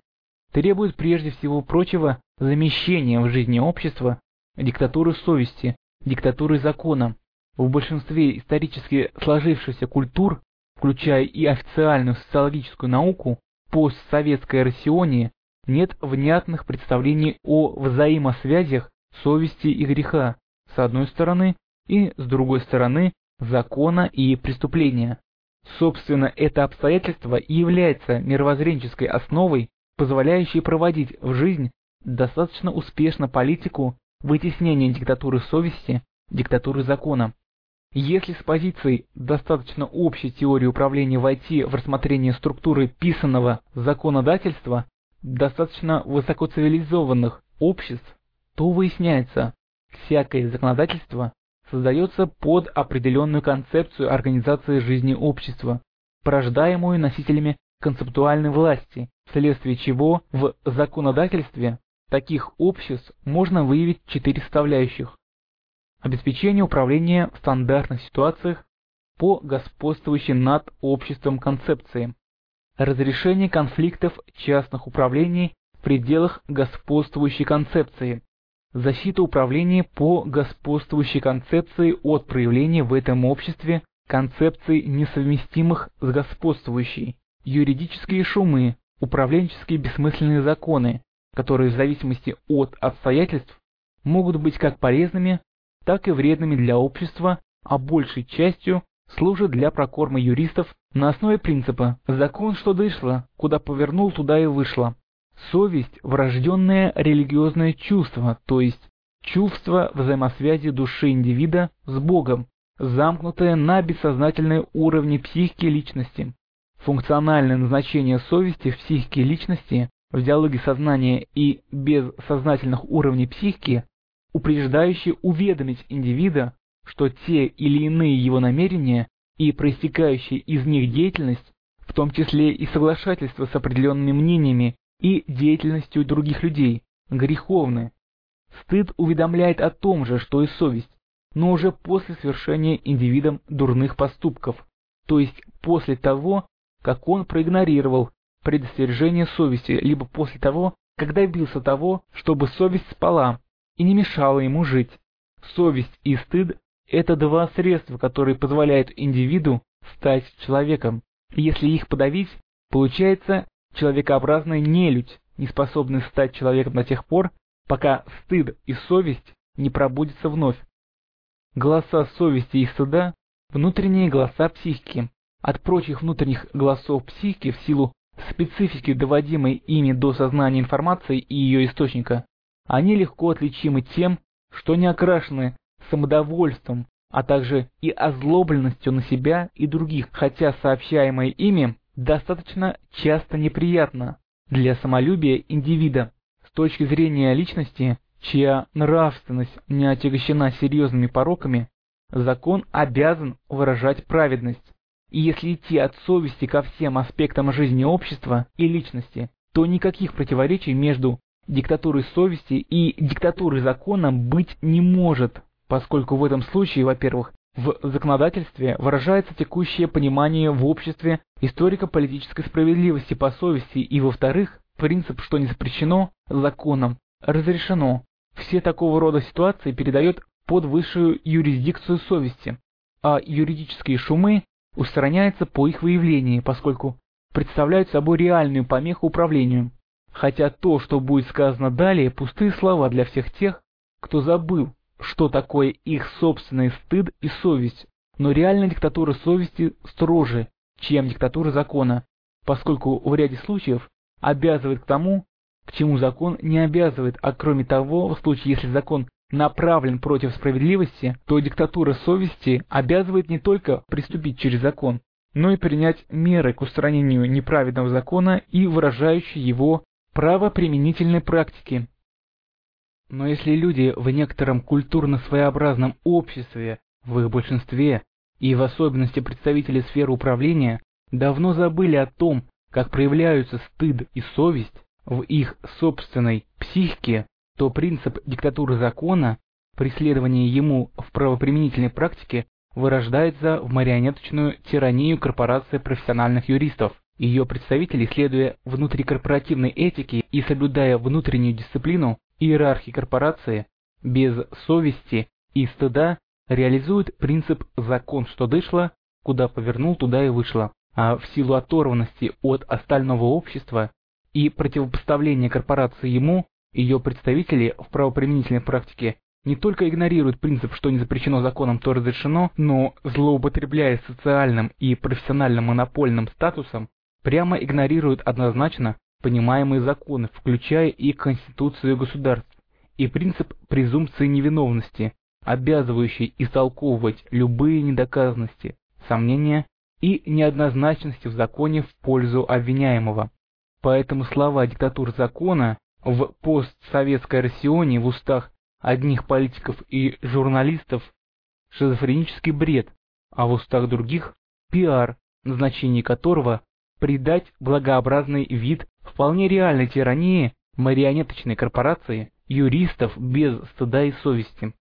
требует прежде всего прочего замещения в жизни общества диктатуры совести, диктатуры закона. В большинстве исторически сложившихся культур, включая и официальную социологическую науку, постсоветской Россионе нет внятных представлений о взаимосвязях совести и греха с одной стороны и с другой стороны закона и преступления. Собственно, это обстоятельство и является мировоззренческой основой, позволяющей проводить в жизнь достаточно успешно политику вытеснения диктатуры совести, диктатуры закона. Если с позицией достаточно общей теории управления войти в рассмотрение структуры писанного законодательства достаточно высокоцивилизованных обществ, то выясняется, всякое законодательство создается под определенную концепцию организации жизни общества, порождаемую носителями концептуальной власти, вследствие чего в законодательстве таких обществ можно выявить четыре составляющих. Обеспечение управления в стандартных ситуациях по господствующей над обществом концепции. Разрешение конфликтов частных управлений в пределах господствующей концепции защита управления по господствующей концепции от проявления в этом обществе концепций, несовместимых с господствующей, юридические шумы, управленческие бессмысленные законы, которые в зависимости от обстоятельств могут быть как полезными, так и вредными для общества, а большей частью служат для прокорма юристов на основе принципа «закон, что дышло, куда повернул, туда и вышло». Совесть – врожденное религиозное чувство, то есть чувство взаимосвязи души индивида с Богом, замкнутое на бессознательные уровни психики личности. Функциональное назначение совести в психике личности в диалоге сознания и бессознательных уровней психики, упреждающее уведомить индивида, что те или иные его намерения и проистекающая из них деятельность, в том числе и соглашательство с определенными мнениями и деятельностью других людей, греховны. Стыд уведомляет о том же, что и совесть, но уже после совершения индивидом дурных поступков, то есть после того, как он проигнорировал предостережение совести, либо после того, как добился того, чтобы совесть спала и не мешала ему жить. Совесть и стыд – это два средства, которые позволяют индивиду стать человеком. Если их подавить, получается человекообразная нелюдь, не способная стать человеком до тех пор, пока стыд и совесть не пробудятся вновь. Голоса совести и стыда – внутренние голоса психики. От прочих внутренних голосов психики в силу специфики, доводимой ими до сознания информации и ее источника, они легко отличимы тем, что не окрашены самодовольством, а также и озлобленностью на себя и других, хотя сообщаемое ими достаточно часто неприятно для самолюбия индивида с точки зрения личности, чья нравственность не отягощена серьезными пороками, закон обязан выражать праведность. И если идти от совести ко всем аспектам жизни общества и личности, то никаких противоречий между диктатуры совести и диктатуры закона быть не может, поскольку в этом случае, во-первых, в законодательстве выражается текущее понимание в обществе историко-политической справедливости по совести и, во-вторых, принцип, что не запрещено законом, разрешено. Все такого рода ситуации передает под высшую юрисдикцию совести, а юридические шумы устраняются по их выявлении, поскольку представляют собой реальную помеху управлению. Хотя то, что будет сказано далее, пустые слова для всех тех, кто забыл, что такое их собственный стыд и совесть, но реальная диктатура совести строже, чем диктатура закона, поскольку в ряде случаев обязывает к тому, к чему закон не обязывает, а кроме того, в случае, если закон направлен против справедливости, то диктатура совести обязывает не только приступить через закон, но и принять меры к устранению неправедного закона и выражающей его правоприменительной практики. Но если люди в некотором культурно-своеобразном обществе, в их большинстве, и в особенности представители сферы управления, давно забыли о том, как проявляются стыд и совесть в их собственной психике, то принцип диктатуры закона, преследование ему в правоприменительной практике, вырождается в марионеточную тиранию корпорации профессиональных юристов. Ее представители, следуя внутрикорпоративной этике и соблюдая внутреннюю дисциплину, иерархии корпорации без совести и стыда реализует принцип «закон, что дышло, куда повернул, туда и вышло», а в силу оторванности от остального общества и противопоставления корпорации ему, ее представители в правоприменительной практике не только игнорируют принцип, что не запрещено законом, то разрешено, но, злоупотребляя социальным и профессиональным монопольным статусом, прямо игнорируют однозначно понимаемые законы, включая и Конституцию государств, и принцип презумпции невиновности, обязывающий истолковывать любые недоказанности, сомнения и неоднозначности в законе в пользу обвиняемого. Поэтому слова «диктатура закона» в постсоветской Россионе в устах одних политиков и журналистов шизофренический бред, а в устах других – пиар, назначение которого – придать благообразный вид вполне реальной тирании марионеточной корпорации юристов без стыда и совести.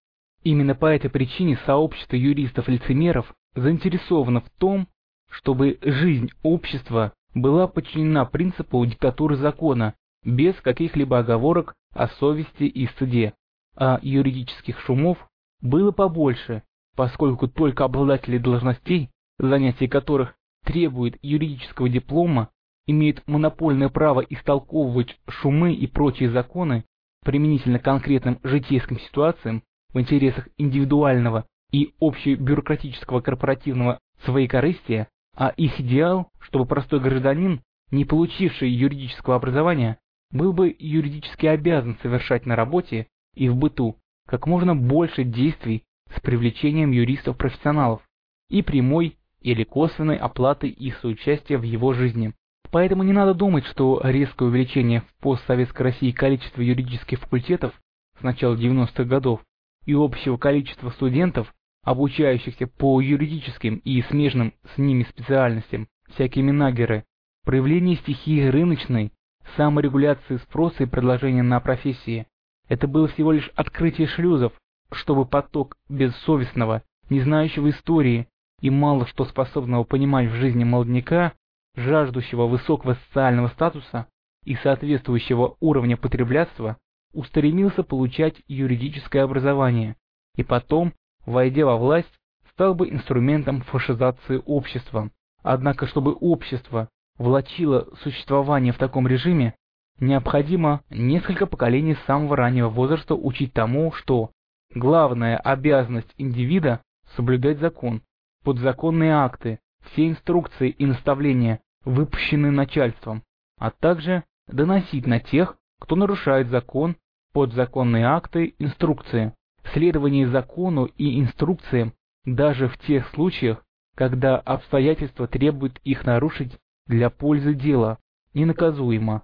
Именно по этой причине сообщество юристов-лицемеров заинтересовано в том, чтобы жизнь общества была подчинена принципу диктатуры закона, без каких-либо оговорок о совести и стыде, а юридических шумов было побольше, поскольку только обладатели должностей, занятие которых требует юридического диплома, имеют монопольное право истолковывать шумы и прочие законы применительно конкретным житейским ситуациям в интересах индивидуального и общебюрократического корпоративного своекорыстия, а их идеал, чтобы простой гражданин, не получивший юридического образования, был бы юридически обязан совершать на работе и в быту как можно больше действий с привлечением юристов-профессионалов и прямой или косвенной оплатой их соучастия в его жизни. Поэтому не надо думать, что резкое увеличение в постсоветской России количества юридических факультетов с начала 90-х годов и общего количества студентов, обучающихся по юридическим и смежным с ними специальностям, всякие минагеры, проявление стихии рыночной, саморегуляции спроса и предложения на профессии. Это было всего лишь открытие шлюзов, чтобы поток бессовестного, не знающего истории и мало что способного понимать в жизни молодняка жаждущего высокого социального статуса и соответствующего уровня потреблятства, устремился получать юридическое образование и потом, войдя во власть, стал бы инструментом фашизации общества. Однако, чтобы общество влачило существование в таком режиме, необходимо несколько поколений самого раннего возраста учить тому, что главная обязанность индивида – соблюдать закон, подзаконные акты, все инструкции и наставления, выпущенные начальством, а также доносить на тех, кто нарушает закон, подзаконные акты, инструкции, следование закону и инструкциям даже в тех случаях, когда обстоятельства требуют их нарушить для пользы дела, ненаказуемо.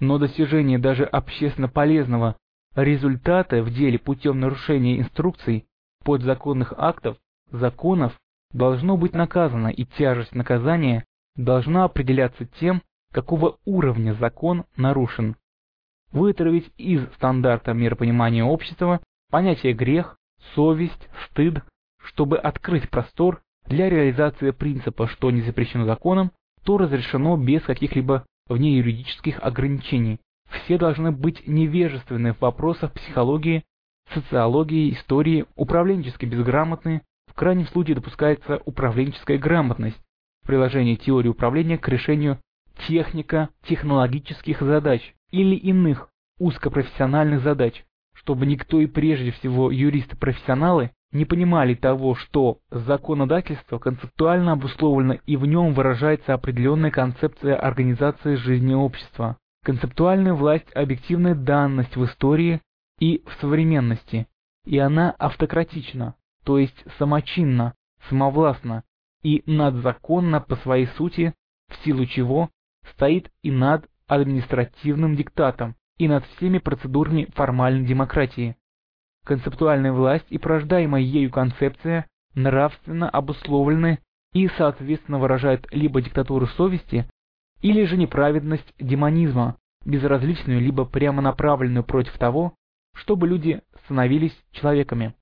Но достижение даже общественно полезного результата в деле путем нарушения инструкций, подзаконных актов, законов должно быть наказано, и тяжесть наказания должна определяться тем, какого уровня закон нарушен. вытравить из стандарта миропонимания общества понятия грех, совесть, стыд, чтобы открыть простор для реализации принципа, что не запрещено законом, то разрешено без каких-либо внеюридических ограничений. Все должны быть невежественны в вопросах психологии, социологии, истории, управленчески безграмотны, в крайнем случае допускается управленческая грамотность в приложении теории управления к решению технико-технологических задач или иных узкопрофессиональных задач, чтобы никто и прежде всего юристы-профессионалы не понимали того, что законодательство концептуально обусловлено и в нем выражается определенная концепция организации жизни общества. Концептуальная власть – объективная данность в истории и в современности, и она автократична, то есть самочинна, самовластна и надзаконна по своей сути, в силу чего стоит и над административным диктатом, и над всеми процедурами формальной демократии. Концептуальная власть и порождаемая ею концепция нравственно обусловлены и соответственно выражают либо диктатуру совести, или же неправедность демонизма, безразличную либо прямо направленную против того, чтобы люди становились человеками.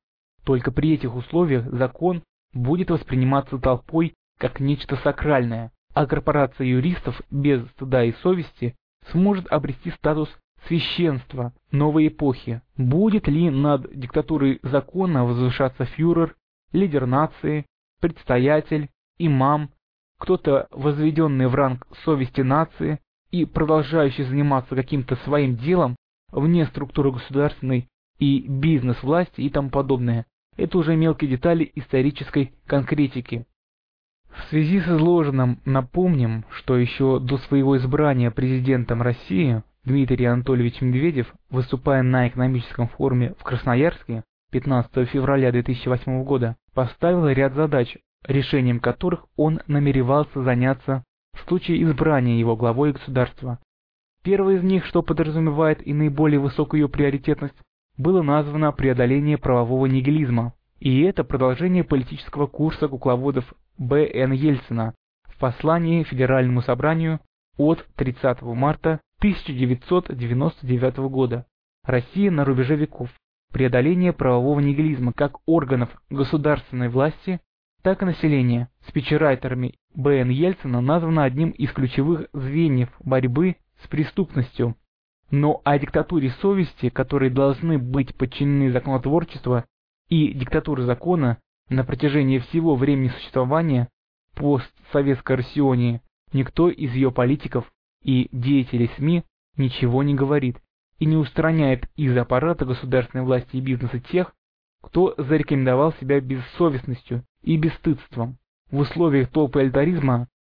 Только при этих условиях закон будет восприниматься толпой как нечто сакральное, а корпорация юристов без стыда и совести сможет обрести статус священства новой эпохи. Будет ли над диктатурой закона возвышаться фюрер, лидер нации, предстоятель, имам, кто-то возведенный в ранг совести нации и продолжающий заниматься каким-то своим делом вне структуры государственной и бизнес-власти и тому подобное. Это уже мелкие детали исторической конкретики. В связи с изложенным напомним, что еще до своего избрания президентом России Дмитрий Анатольевич Медведев, выступая на экономическом форуме в Красноярске 15 февраля 2008 года, поставил ряд задач, решением которых он намеревался заняться в случае избрания его главой государства. Первое из них, что подразумевает и наиболее высокую ее приоритетность, было названо преодоление правового нигилизма, и это продолжение политического курса кукловодов Б. Н. Ельцина в послании Федеральному собранию от 30 марта 1999 года. Россия на рубеже веков. Преодоление правового нигилизма как органов государственной власти, так и населения. Спичерайтерами Б. Н. Ельцина названо одним из ключевых звеньев борьбы с преступностью. Но о диктатуре совести, которые должны быть подчинены законотворчеству и диктатуре закона на протяжении всего времени существования постсоветской Россионии, никто из ее политиков и деятелей СМИ ничего не говорит и не устраняет из аппарата государственной власти и бизнеса тех, кто зарекомендовал себя бессовестностью и бесстыдством. В условиях толпы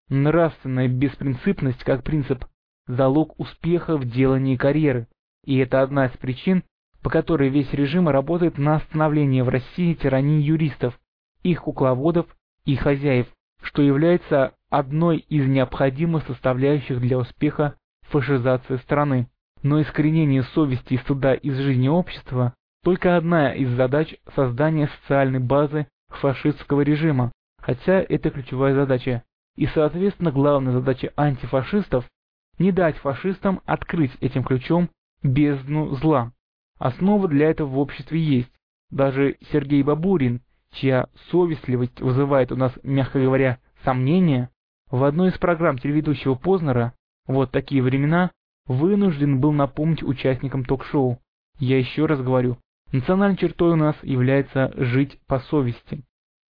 нравственная беспринципность как принцип – залог успеха в делании карьеры, и это одна из причин, по которой весь режим работает на остановление в России тирании юристов, их кукловодов и хозяев, что является одной из необходимых составляющих для успеха фашизации страны. Но искоренение совести и стыда из жизни общества – только одна из задач создания социальной базы фашистского режима, хотя это ключевая задача. И, соответственно, главная задача антифашистов – не дать фашистам открыть этим ключом бездну зла. Основа для этого в обществе есть. Даже Сергей Бабурин, чья совестливость вызывает у нас, мягко говоря, сомнения, в одной из программ телеведущего Познера «Вот такие времена» вынужден был напомнить участникам ток-шоу. Я еще раз говорю, национальной чертой у нас является жить по совести.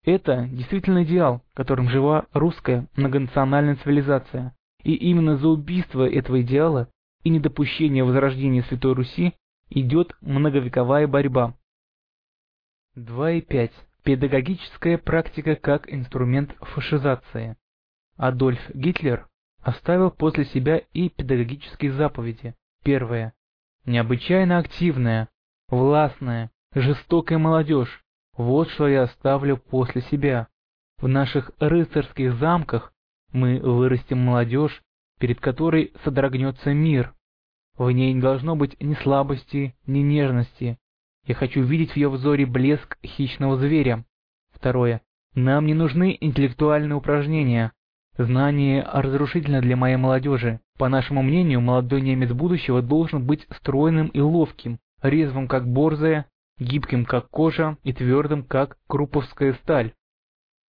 Это действительно идеал, которым жива русская многонациональная цивилизация. И именно за убийство этого идеала и недопущение возрождения Святой Руси идет многовековая борьба. 2.5. Педагогическая практика как инструмент фашизации. Адольф Гитлер оставил после себя и педагогические заповеди. Первое. Необычайно активная, властная, жестокая молодежь. Вот что я оставлю после себя. В наших рыцарских замках мы вырастим молодежь, перед которой содрогнется мир. В ней не должно быть ни слабости, ни нежности, я хочу видеть в ее взоре блеск хищного зверя. Второе. Нам не нужны интеллектуальные упражнения. Знание разрушительно для моей молодежи. По нашему мнению, молодой немец будущего должен быть стройным и ловким, резвым как борзая, гибким как кожа и твердым как круповская сталь.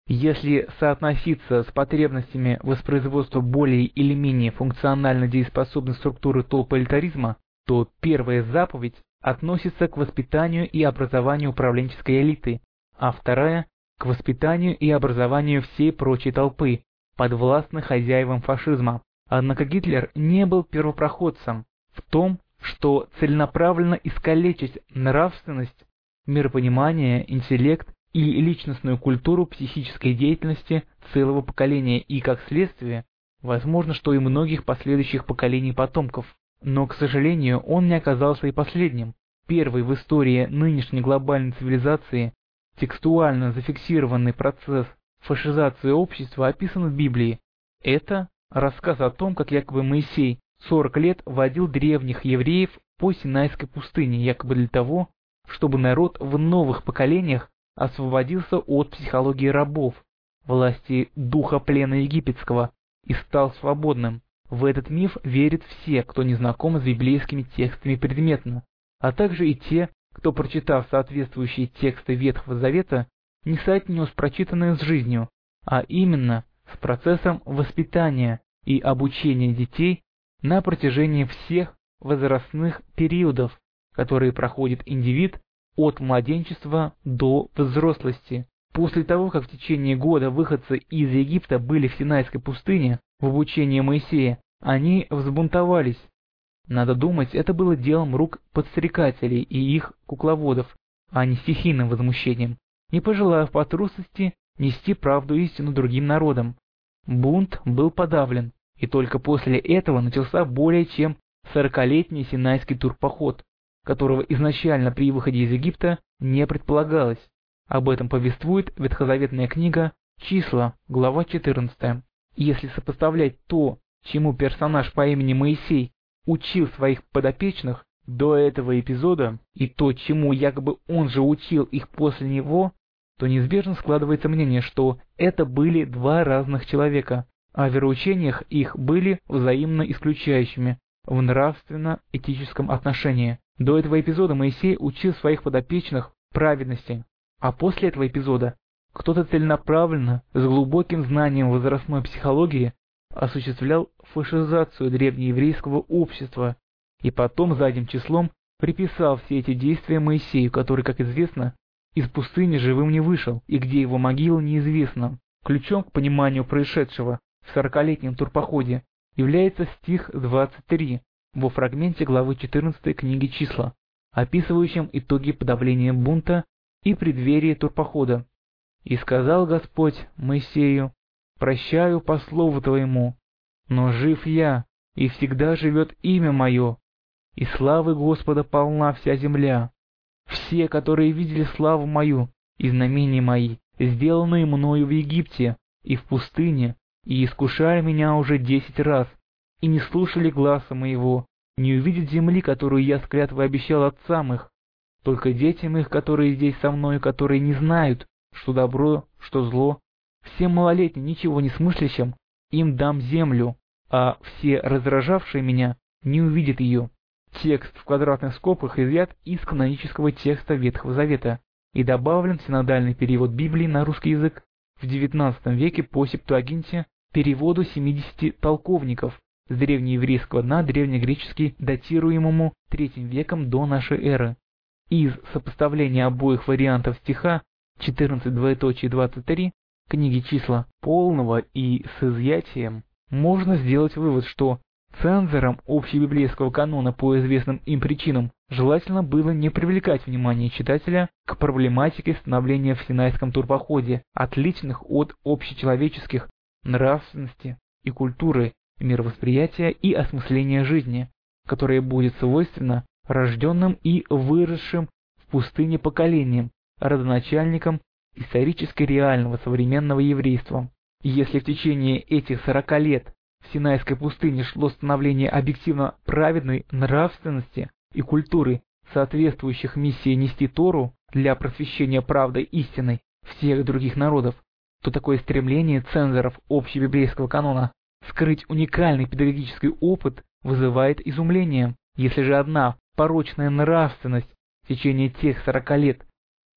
Если соотноситься с потребностями воспроизводства более или менее функционально дееспособной структуры толполитаризма, то первая заповедь относится к воспитанию и образованию управленческой элиты, а вторая – к воспитанию и образованию всей прочей толпы, подвластной хозяевам фашизма. Однако Гитлер не был первопроходцем в том, что целенаправленно искалечить нравственность, миропонимание, интеллект и личностную культуру психической деятельности целого поколения и, как следствие, возможно, что и многих последующих поколений потомков. Но, к сожалению, он не оказался и последним. Первый в истории нынешней глобальной цивилизации текстуально зафиксированный процесс фашизации общества описан в Библии. Это рассказ о том, как якобы Моисей 40 лет водил древних евреев по Синайской пустыне, якобы для того, чтобы народ в новых поколениях освободился от психологии рабов, власти духа плена египетского, и стал свободным. В этот миф верят все, кто не знаком с библейскими текстами предметно, а также и те, кто, прочитав соответствующие тексты Ветхого Завета, не соотнес прочитанное с жизнью, а именно с процессом воспитания и обучения детей на протяжении всех возрастных периодов, которые проходит индивид от младенчества до взрослости. После того, как в течение года выходцы из Египта были в Синайской пустыне в обучении Моисея, они взбунтовались. Надо думать, это было делом рук подстрекателей и их кукловодов, а не стихийным возмущением, не пожелав по трусости нести правду истину другим народам. Бунт был подавлен, и только после этого начался более чем сорокалетний Синайский турпоход, которого изначально при выходе из Египта не предполагалось. Об этом повествует ветхозаветная книга «Числа», глава 14. Если сопоставлять то, чему персонаж по имени Моисей учил своих подопечных до этого эпизода, и то, чему якобы он же учил их после него, то неизбежно складывается мнение, что это были два разных человека, а в вероучениях их были взаимно исключающими в нравственно-этическом отношении. До этого эпизода Моисей учил своих подопечных праведности, а после этого эпизода кто-то целенаправленно, с глубоким знанием возрастной психологии, осуществлял фашизацию древнееврейского общества и потом задним числом приписал все эти действия Моисею, который, как известно, из пустыни живым не вышел, и где его могила неизвестна. Ключом к пониманию происшедшего в сорокалетнем турпоходе является стих 23, во фрагменте главы 14 книги «Числа», описывающем итоги подавления бунта и преддверии турпохода. «И сказал Господь Моисею, прощаю по слову твоему, но жив я, и всегда живет имя мое, и славы Господа полна вся земля. Все, которые видели славу мою и знамения мои, сделанные мною в Египте и в пустыне, и искушали меня уже десять раз, и не слушали гласа моего, не увидят земли, которую я с клятвой обещал отцам их, только детям их, которые здесь со мной, которые не знают, что добро, что зло, всем малолетним, ничего не смыслящим, им дам землю, а все раздражавшие меня не увидят ее. Текст в квадратных скобках изъят из канонического текста Ветхого Завета и добавлен в синодальный перевод Библии на русский язык в XIX веке по Септуагинте переводу 70 толковников с древнееврейского на древнегреческий, датируемому третьим веком до нашей эры. Из сопоставления обоих вариантов стиха 14.23 книги числа полного и с изъятием можно сделать вывод, что цензорам общебиблейского канона по известным им причинам желательно было не привлекать внимание читателя к проблематике становления в Синайском турпоходе, отличных от общечеловеческих нравственности и культуры, мировосприятия и осмысления жизни, которое будет свойственно рожденным и выросшим в пустыне поколениям, родоначальникам исторически реального современного еврейства. Если в течение этих 40 лет в Синайской пустыне шло становление объективно праведной нравственности и культуры, соответствующих миссии нести Тору для просвещения правдой истиной всех других народов, то такое стремление цензоров общебиблейского канона скрыть уникальный педагогический опыт вызывает изумление. Если же одна порочная нравственность в течение тех сорока лет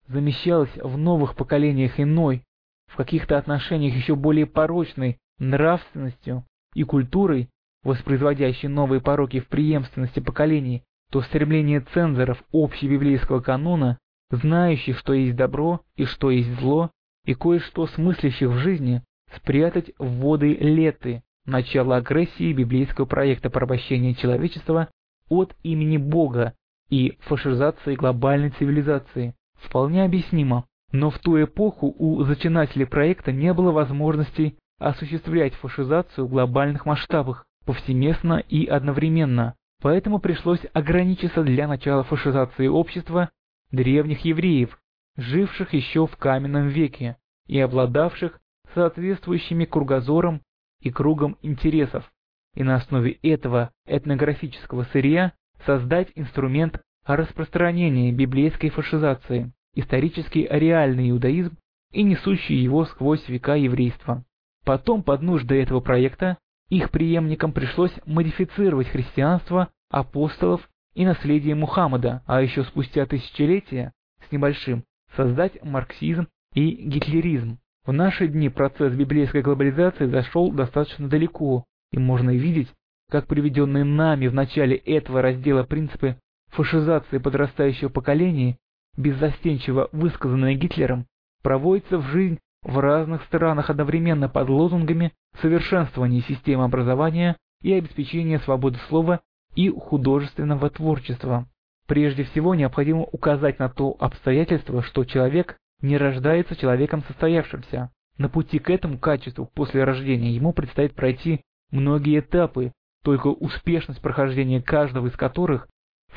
замещалась в новых поколениях иной, в каких-то отношениях еще более порочной нравственностью и культурой, воспроизводящей новые пороки в преемственности поколений, то стремление цензоров общебиблейского канона, знающих, что есть добро и что есть зло, и кое-что смыслящих в жизни, спрятать в воды леты, начало агрессии библейского проекта порабощения человечества от имени Бога и фашизации глобальной цивилизации, вполне объяснимо. Но в ту эпоху у зачинателей проекта не было возможности осуществлять фашизацию в глобальных масштабах, повсеместно и одновременно, поэтому пришлось ограничиться для начала фашизации общества древних евреев, живших еще в каменном веке и обладавших соответствующими кругозором и кругом интересов, и на основе этого этнографического сырья создать инструмент распространения библейской фашизации, исторический реальный иудаизм и несущий его сквозь века еврейства. Потом под нужды этого проекта их преемникам пришлось модифицировать христианство апостолов и наследие Мухаммада, а еще спустя тысячелетия с небольшим создать марксизм и гитлеризм. В наши дни процесс библейской глобализации зашел достаточно далеко, и можно видеть, как приведенные нами в начале этого раздела принципы фашизации подрастающего поколения, беззастенчиво высказанные Гитлером, проводятся в жизнь в разных странах одновременно под лозунгами совершенствования системы образования и обеспечения свободы слова и художественного творчества. Прежде всего необходимо указать на то обстоятельство, что человек не рождается человеком состоявшимся. На пути к этому качеству после рождения ему предстоит пройти многие этапы, только успешность прохождения каждого из которых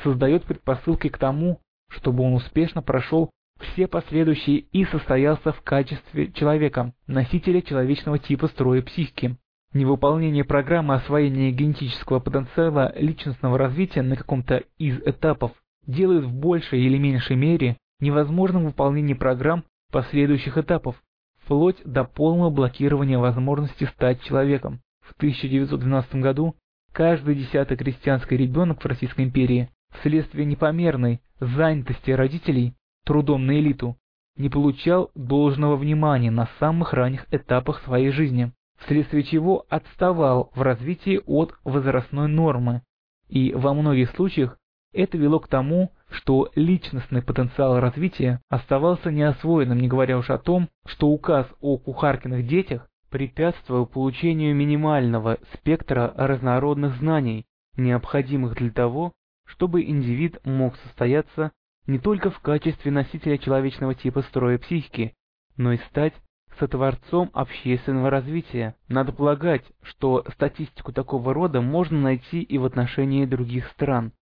создает предпосылки к тому, чтобы он успешно прошел все последующие и состоялся в качестве человека, носителя человечного типа строя психики. Невыполнение программы освоения генетического потенциала личностного развития на каком-то из этапов делает в большей или меньшей мере невозможным выполнение программ последующих этапов, вплоть до полного блокирования возможности стать человеком. В 1912 году каждый десятый крестьянский ребенок в Российской империи вследствие непомерной занятости родителей трудом на элиту не получал должного внимания на самых ранних этапах своей жизни, вследствие чего отставал в развитии от возрастной нормы, и во многих случаях это вело к тому, что личностный потенциал развития оставался неосвоенным, не говоря уж о том, что указ о кухаркиных детях препятствовал получению минимального спектра разнородных знаний, необходимых для того, чтобы индивид мог состояться не только в качестве носителя человечного типа строя психики, но и стать сотворцом общественного развития. Надо полагать, что статистику такого рода можно найти и в отношении других стран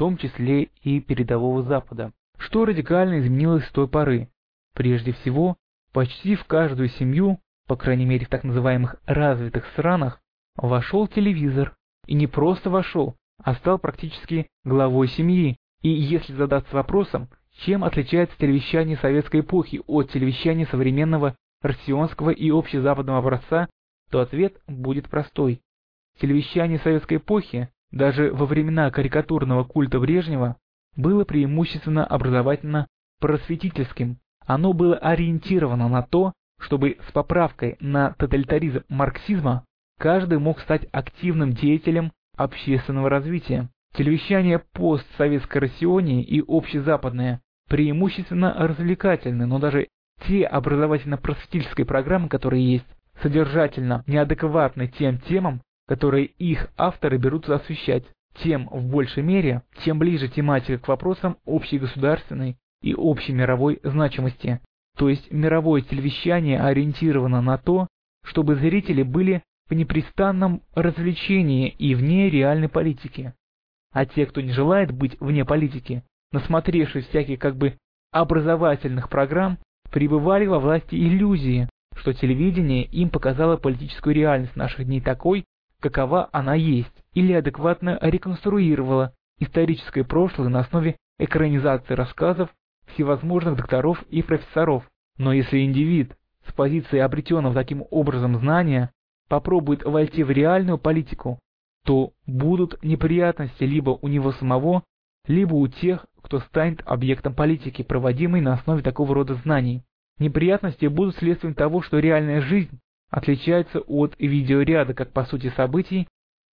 том числе и передового Запада. Что радикально изменилось с той поры? Прежде всего, почти в каждую семью, по крайней мере в так называемых развитых странах, вошел телевизор. И не просто вошел, а стал практически главой семьи. И если задаться вопросом, чем отличается телевещание советской эпохи от телевещания современного россионского и общезападного образца, то ответ будет простой. Телевещание советской эпохи даже во времена карикатурного культа Брежнева было преимущественно образовательно-просветительским. Оно было ориентировано на то, чтобы с поправкой на тоталитаризм марксизма каждый мог стать активным деятелем общественного развития. Телевещание постсоветской Россионии и общезападное преимущественно развлекательны, но даже те образовательно-просветительские программы, которые есть, содержательно неадекватны тем темам, которые их авторы берутся освещать, тем в большей мере, чем ближе тематика к вопросам общей государственной и общей мировой значимости. То есть мировое телевещание ориентировано на то, чтобы зрители были в непрестанном развлечении и вне реальной политики. А те, кто не желает быть вне политики, насмотревшись всяких как бы образовательных программ, пребывали во власти иллюзии, что телевидение им показало политическую реальность наших дней такой, какова она есть, или адекватно реконструировала историческое прошлое на основе экранизации рассказов всевозможных докторов и профессоров. Но если индивид с позиции обретенного таким образом знания попробует войти в реальную политику, то будут неприятности либо у него самого, либо у тех, кто станет объектом политики, проводимой на основе такого рода знаний. Неприятности будут следствием того, что реальная жизнь отличается от видеоряда как по сути событий,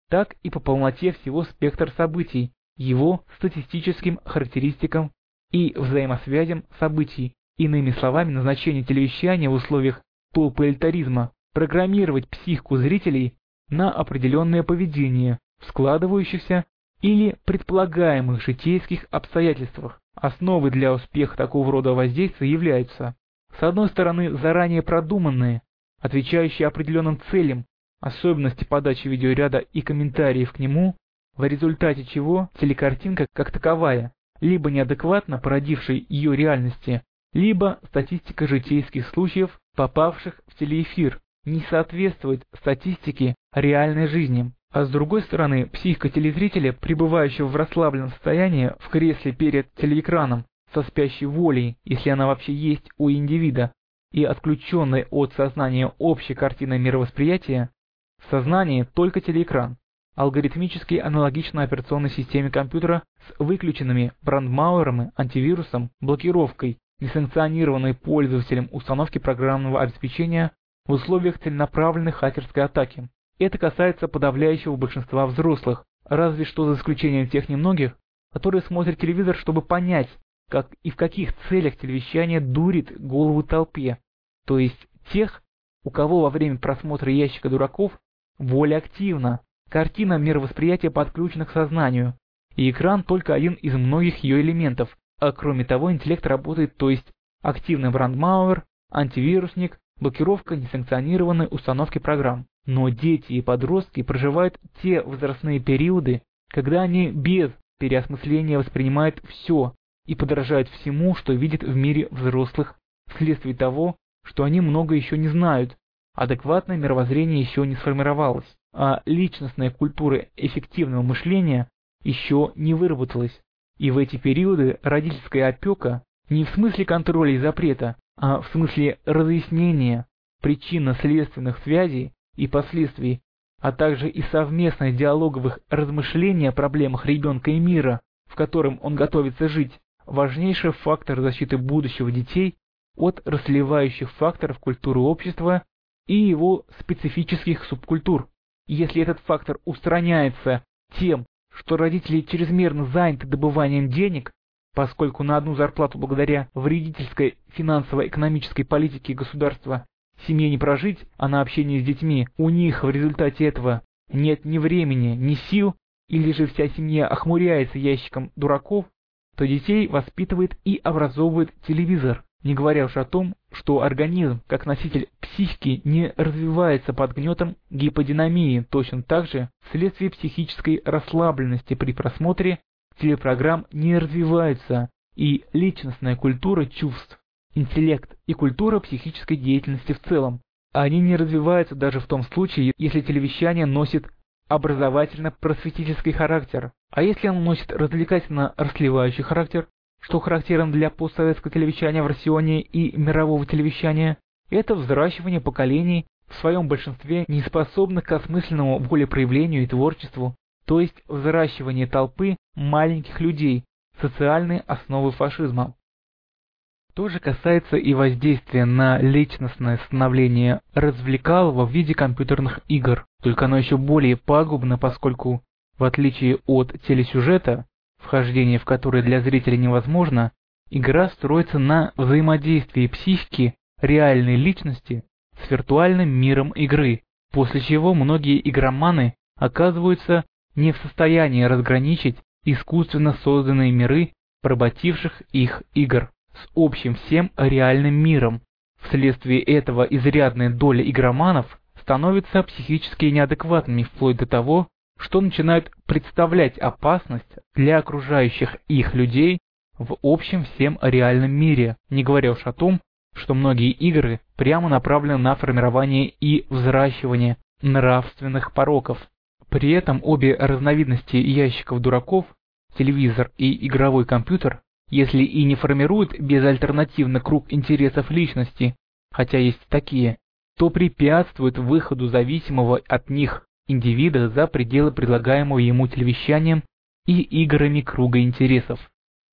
так и по полноте всего спектра событий, его статистическим характеристикам и взаимосвязям событий. Иными словами, назначение телевещания в условиях полуполитаризма программировать психику зрителей на определенное поведение в складывающихся или предполагаемых житейских обстоятельствах. Основой для успеха такого рода воздействия являются, с одной стороны, заранее продуманные, отвечающие определенным целям, особенности подачи видеоряда и комментариев к нему, в результате чего телекартинка как таковая, либо неадекватно породившей ее реальности, либо статистика житейских случаев, попавших в телеэфир, не соответствует статистике реальной жизни. А с другой стороны, психика телезрителя, пребывающего в расслабленном состоянии в кресле перед телеэкраном, со спящей волей, если она вообще есть у индивида, и отключенной от сознания общей картины мировосприятия, в сознании только телеэкран, алгоритмически аналогично операционной системе компьютера с выключенными брандмауэром, антивирусом, блокировкой, несанкционированной пользователем установки программного обеспечения в условиях целенаправленной хакерской атаки. Это касается подавляющего большинства взрослых, разве что за исключением тех немногих, которые смотрят телевизор, чтобы понять, как и в каких целях телевещание дурит голову толпе, то есть тех, у кого во время просмотра ящика дураков воля активна, картина мировосприятия подключена к сознанию, и экран только один из многих ее элементов, а кроме того интеллект работает, то есть активный брандмауэр, антивирусник, блокировка несанкционированной установки программ. Но дети и подростки проживают те возрастные периоды, когда они без переосмысления воспринимают все и подражают всему, что видят в мире взрослых, вследствие того, что они много еще не знают, адекватное мировоззрение еще не сформировалось, а личностная культура эффективного мышления еще не выработалась. И в эти периоды родительская опека не в смысле контроля и запрета, а в смысле разъяснения причинно-следственных связей и последствий, а также и совместных диалоговых размышлений о проблемах ребенка и мира, в котором он готовится жить, важнейший фактор защиты будущего детей от расливающих факторов культуры общества и его специфических субкультур. Если этот фактор устраняется тем, что родители чрезмерно заняты добыванием денег, поскольку на одну зарплату благодаря вредительской финансово-экономической политике государства семье не прожить, а на общение с детьми у них в результате этого нет ни времени, ни сил, или же вся семья охмуряется ящиком дураков, то детей воспитывает и образовывает телевизор, не говоря уж о том, что организм, как носитель психики, не развивается под гнетом гиподинамии, точно так же вследствие психической расслабленности при просмотре телепрограмм не развиваются и личностная культура чувств, интеллект и культура психической деятельности в целом. Они не развиваются даже в том случае, если телевещание носит образовательно-просветительский характер, а если оно носит развлекательно-расливающий характер, что характерен для постсоветского телевещания в рационе и мирового телевещания, это взращивание поколений, в своем большинстве не способных к осмысленному волепроявлению и творчеству, то есть взращивание толпы маленьких людей, социальной основы фашизма. То же касается и воздействия на личностное становление развлекалого в виде компьютерных игр, только оно еще более пагубно, поскольку, в отличие от телесюжета, вхождение в который для зрителя невозможно, игра строится на взаимодействии психики реальной личности с виртуальным миром игры, после чего многие игроманы оказываются не в состоянии разграничить искусственно созданные миры поработивших их игр с общим всем реальным миром. Вследствие этого изрядная доля игроманов становится психически неадекватными вплоть до того, что начинают представлять опасность для окружающих их людей в общем всем реальном мире, не говоря уж о том, что многие игры прямо направлены на формирование и взращивание нравственных пороков. При этом обе разновидности ящиков дураков, телевизор и игровой компьютер, если и не формируют безальтернативно круг интересов личности, хотя есть такие, то препятствует выходу зависимого от них индивида за пределы предлагаемого ему телевещанием и играми круга интересов.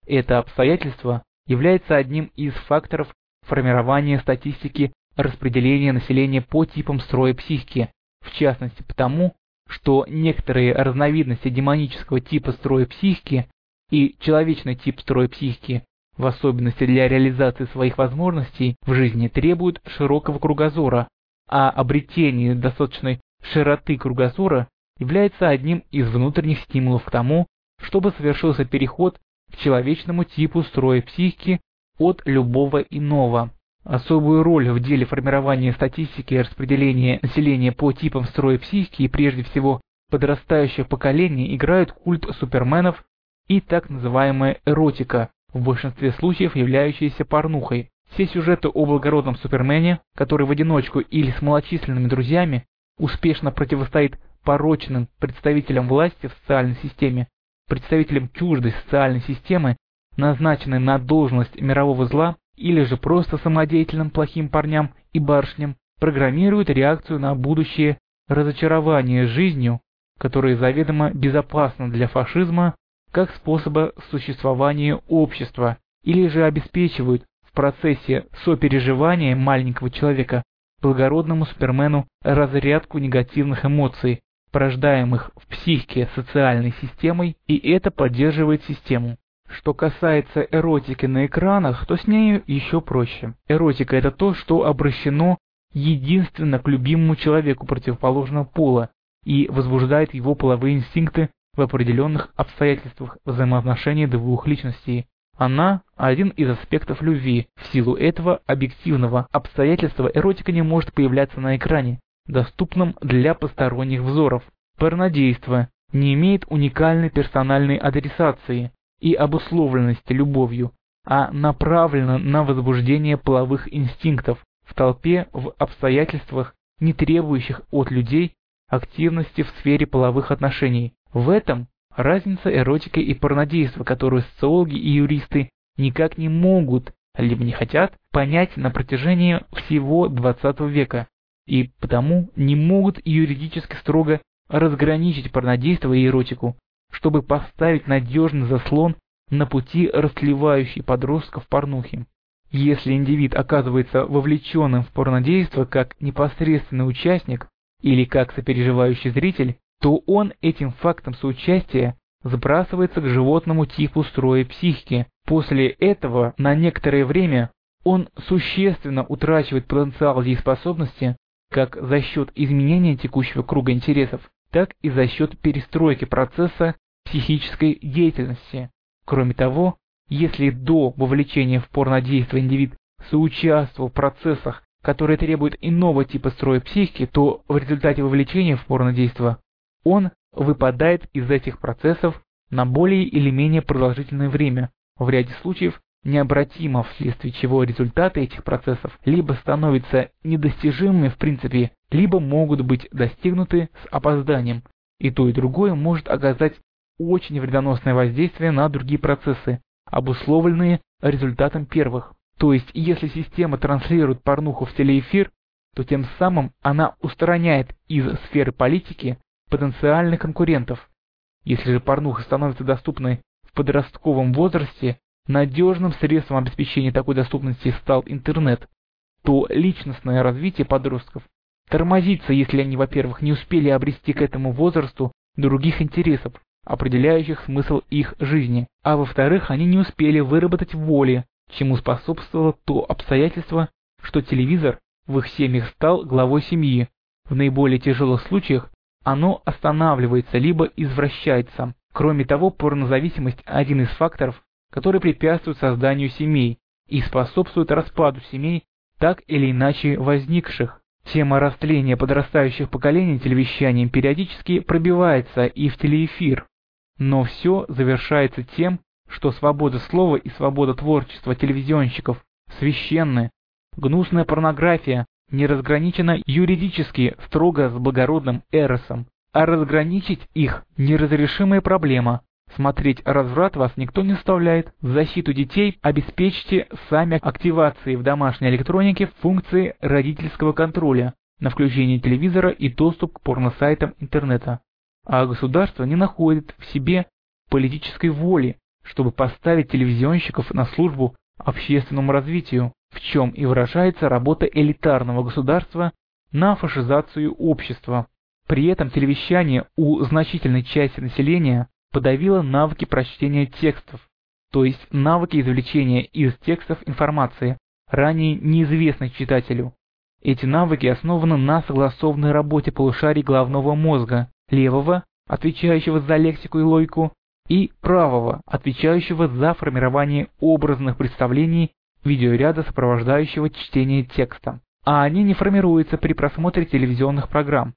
Это обстоятельство является одним из факторов формирования статистики распределения населения по типам строя психики, в частности потому, что некоторые разновидности демонического типа строя психики и человечный тип строя психики, в особенности для реализации своих возможностей в жизни, требуют широкого кругозора, а обретение достаточной широты кругозора является одним из внутренних стимулов к тому, чтобы совершился переход к человечному типу строя психики от любого иного. Особую роль в деле формирования статистики и распределения населения по типам строя психики и прежде всего подрастающих поколений играют культ суперменов и так называемая эротика, в большинстве случаев являющаяся порнухой. Все сюжеты о благородном супермене, который в одиночку или с малочисленными друзьями успешно противостоит порочным представителям власти в социальной системе, представителям чуждой социальной системы, назначенной на должность мирового зла, или же просто самодеятельным плохим парням и барышням, программируют реакцию на будущее разочарование жизнью, которое заведомо безопасно для фашизма как способа существования общества, или же обеспечивают в процессе сопереживания маленького человека благородному супермену разрядку негативных эмоций, порождаемых в психике социальной системой, и это поддерживает систему. Что касается эротики на экранах, то с нею еще проще. Эротика это то, что обращено единственно к любимому человеку противоположного пола и возбуждает его половые инстинкты в определенных обстоятельствах взаимоотношений двух личностей. Она – один из аспектов любви. В силу этого объективного обстоятельства эротика не может появляться на экране, доступном для посторонних взоров. Порнодейство не имеет уникальной персональной адресации и обусловленности любовью, а направлено на возбуждение половых инстинктов в толпе в обстоятельствах, не требующих от людей активности в сфере половых отношений. В этом разница эротики и порнодейства, которую социологи и юристы никак не могут, либо не хотят, понять на протяжении всего 20 века, и потому не могут юридически строго разграничить порнодейство и эротику, чтобы поставить надежный заслон на пути растлевающей подростков порнухи. Если индивид оказывается вовлеченным в порнодейство как непосредственный участник или как сопереживающий зритель, то он этим фактом соучастия сбрасывается к животному типу строя психики. После этого на некоторое время он существенно утрачивает потенциал дееспособности как за счет изменения текущего круга интересов, так и за счет перестройки процесса психической деятельности. Кроме того, если до вовлечения в порнодействие индивид соучаствовал в процессах, которые требуют иного типа строя психики, то в результате вовлечения в порнодействие он выпадает из этих процессов на более или менее продолжительное время, в ряде случаев необратимо, вследствие чего результаты этих процессов либо становятся недостижимыми в принципе, либо могут быть достигнуты с опозданием, и то и другое может оказать очень вредоносное воздействие на другие процессы, обусловленные результатом первых. То есть, если система транслирует порнуху в телеэфир, то тем самым она устраняет из сферы политики потенциальных конкурентов. Если же порнуха становится доступной в подростковом возрасте, надежным средством обеспечения такой доступности стал интернет, то личностное развитие подростков тормозится, если они, во-первых, не успели обрести к этому возрасту других интересов, определяющих смысл их жизни, а во-вторых, они не успели выработать воли, чему способствовало то обстоятельство, что телевизор в их семьях стал главой семьи. В наиболее тяжелых случаях оно останавливается либо извращается. Кроме того, порнозависимость – один из факторов, который препятствует созданию семей и способствует распаду семей, так или иначе возникших. Тема растления подрастающих поколений телевещанием периодически пробивается и в телеэфир. Но все завершается тем, что свобода слова и свобода творчества телевизионщиков священны. Гнусная порнография не разграничена юридически строго с благородным эросом, а разграничить их неразрешимая проблема. Смотреть разврат вас никто не заставляет. В защиту детей обеспечьте сами активацией в домашней электронике функции родительского контроля на включение телевизора и доступ к порносайтам интернета. А государство не находит в себе политической воли, чтобы поставить телевизионщиков на службу общественному развитию, в чем и выражается работа элитарного государства на фашизацию общества. При этом телевещание у значительной части населения подавило навыки прочтения текстов, то есть навыки извлечения из текстов информации, ранее неизвестной читателю. Эти навыки основаны на согласованной работе полушарий головного мозга, левого, отвечающего за лексику и логику, и правого, отвечающего за формирование образных представлений видеоряда, сопровождающего чтение текста. А они не формируются при просмотре телевизионных программ.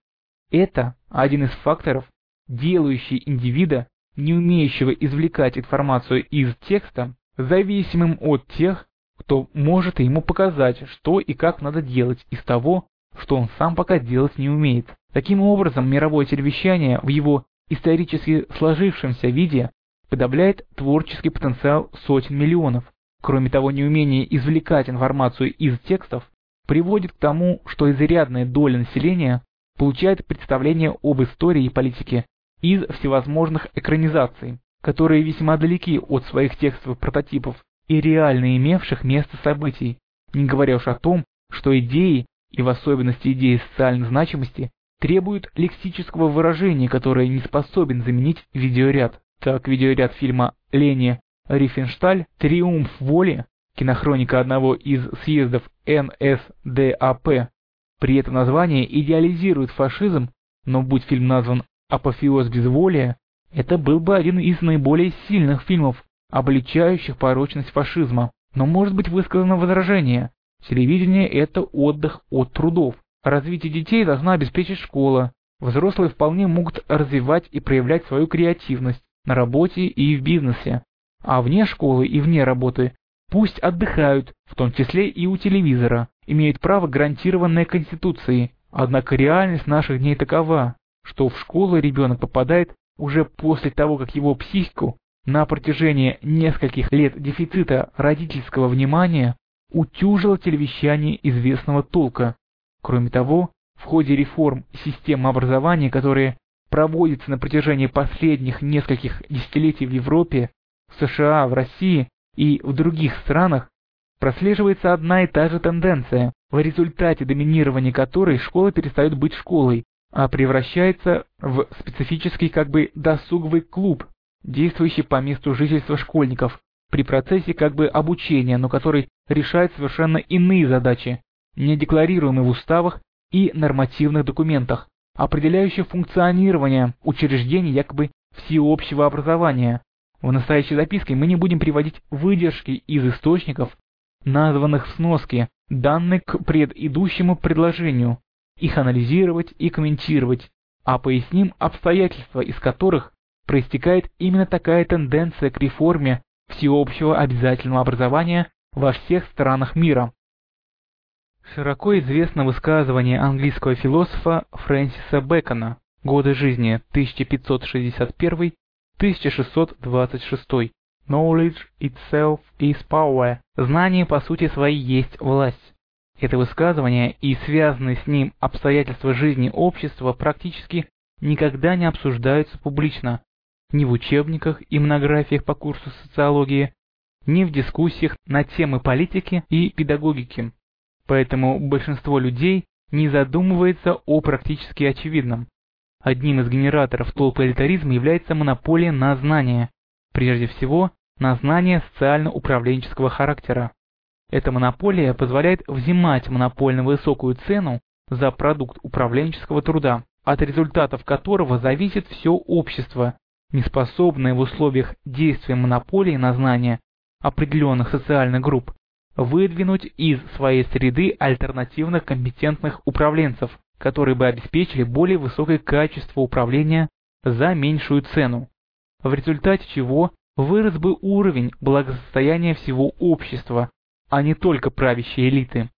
Это один из факторов, делающий индивида, не умеющего извлекать информацию из текста, зависимым от тех, кто может ему показать, что и как надо делать из того, что он сам пока делать не умеет. Таким образом, мировое телевещание в его исторически сложившемся виде подавляет творческий потенциал сотен миллионов. Кроме того, неумение извлекать информацию из текстов приводит к тому, что изрядная доля населения получает представление об истории и политике из всевозможных экранизаций, которые весьма далеки от своих текстовых прототипов и реально имевших место событий, не говоря уж о том, что идеи, и в особенности идеи социальной значимости, требуют лексического выражения, которое не способен заменить видеоряд. Так, видеоряд фильма Лени Рифеншталь «Триумф воли», кинохроника одного из съездов НСДАП, при этом название идеализирует фашизм, но будь фильм назван «Апофеоз безволия», это был бы один из наиболее сильных фильмов, обличающих порочность фашизма. Но может быть высказано возражение. Телевидение – это отдых от трудов. Развитие детей должна обеспечить школа. Взрослые вполне могут развивать и проявлять свою креативность на работе и в бизнесе. А вне школы и вне работы пусть отдыхают, в том числе и у телевизора, имеют право гарантированное Конституцией. Однако реальность наших дней такова, что в школу ребенок попадает уже после того, как его психику на протяжении нескольких лет дефицита родительского внимания утюжило телевещание известного толка. Кроме того, в ходе реформ системы образования, которые проводятся на протяжении последних нескольких десятилетий в Европе, в США, в России и в других странах, прослеживается одна и та же тенденция, в результате доминирования которой школа перестает быть школой, а превращается в специфический как бы досуговый клуб, действующий по месту жительства школьников, при процессе как бы обучения, но который решает совершенно иные задачи, не декларируемые в уставах и нормативных документах, определяющих функционирование учреждений якобы всеобщего образования. В настоящей записке мы не будем приводить выдержки из источников, названных в сноске, данные к предыдущему предложению, их анализировать и комментировать, а поясним обстоятельства, из которых проистекает именно такая тенденция к реформе всеобщего обязательного образования во всех странах мира. Широко известно высказывание английского философа Фрэнсиса Бэкона «Годы жизни 1561-1626» «Knowledge itself is power» «Знание по сути своей есть власть». Это высказывание и связанные с ним обстоятельства жизни общества практически никогда не обсуждаются публично, ни в учебниках и монографиях по курсу социологии, ни в дискуссиях на темы политики и педагогики. Поэтому большинство людей не задумывается о практически очевидном. Одним из генераторов толпы элитаризма является монополия на знания, прежде всего на знания социально-управленческого характера. Эта монополия позволяет взимать монопольно высокую цену за продукт управленческого труда, от результатов которого зависит все общество, неспособное в условиях действия монополии на знания определенных социальных групп выдвинуть из своей среды альтернативных компетентных управленцев, которые бы обеспечили более высокое качество управления за меньшую цену, в результате чего вырос бы уровень благосостояния всего общества, а не только правящей элиты.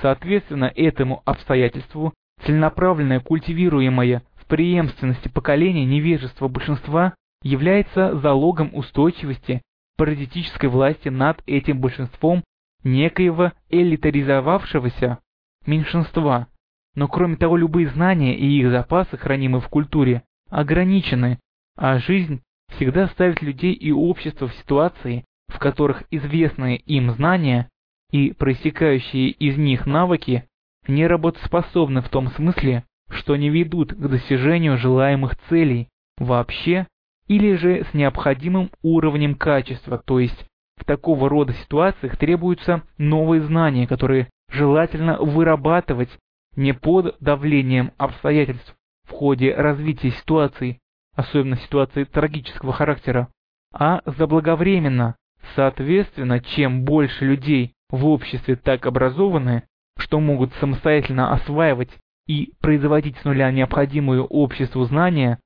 Соответственно этому обстоятельству целенаправленное культивируемое в преемственности поколения невежество большинства является залогом устойчивости паразитической власти над этим большинством некоего элитаризовавшегося меньшинства. Но кроме того, любые знания и их запасы, хранимые в культуре, ограничены, а жизнь всегда ставит людей и общество в ситуации, в которых известные им знания и проистекающие из них навыки не работоспособны в том смысле, что не ведут к достижению желаемых целей вообще или же с необходимым уровнем качества, то есть в такого рода ситуациях требуются новые знания, которые желательно вырабатывать не под давлением обстоятельств в ходе развития ситуации, особенно ситуации трагического характера, а заблаговременно. Соответственно, чем больше людей в обществе так образованы, что могут самостоятельно осваивать и производить с нуля необходимую обществу знания,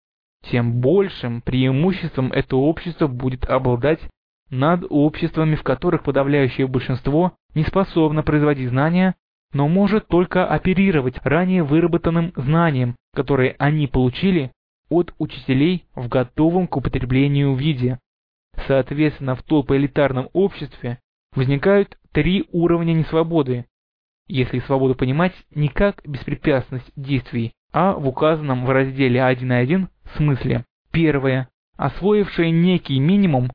тем большим преимуществом это общество будет обладать над обществами, в которых подавляющее большинство не способно производить знания, но может только оперировать ранее выработанным знанием, которое они получили от учителей в готовом к употреблению виде. Соответственно, в толпоэлитарном обществе возникают три уровня несвободы, если свободу понимать не как беспрепятственность действий, а в указанном в разделе 1.1 смысле. Первое. Освоившие некий минимум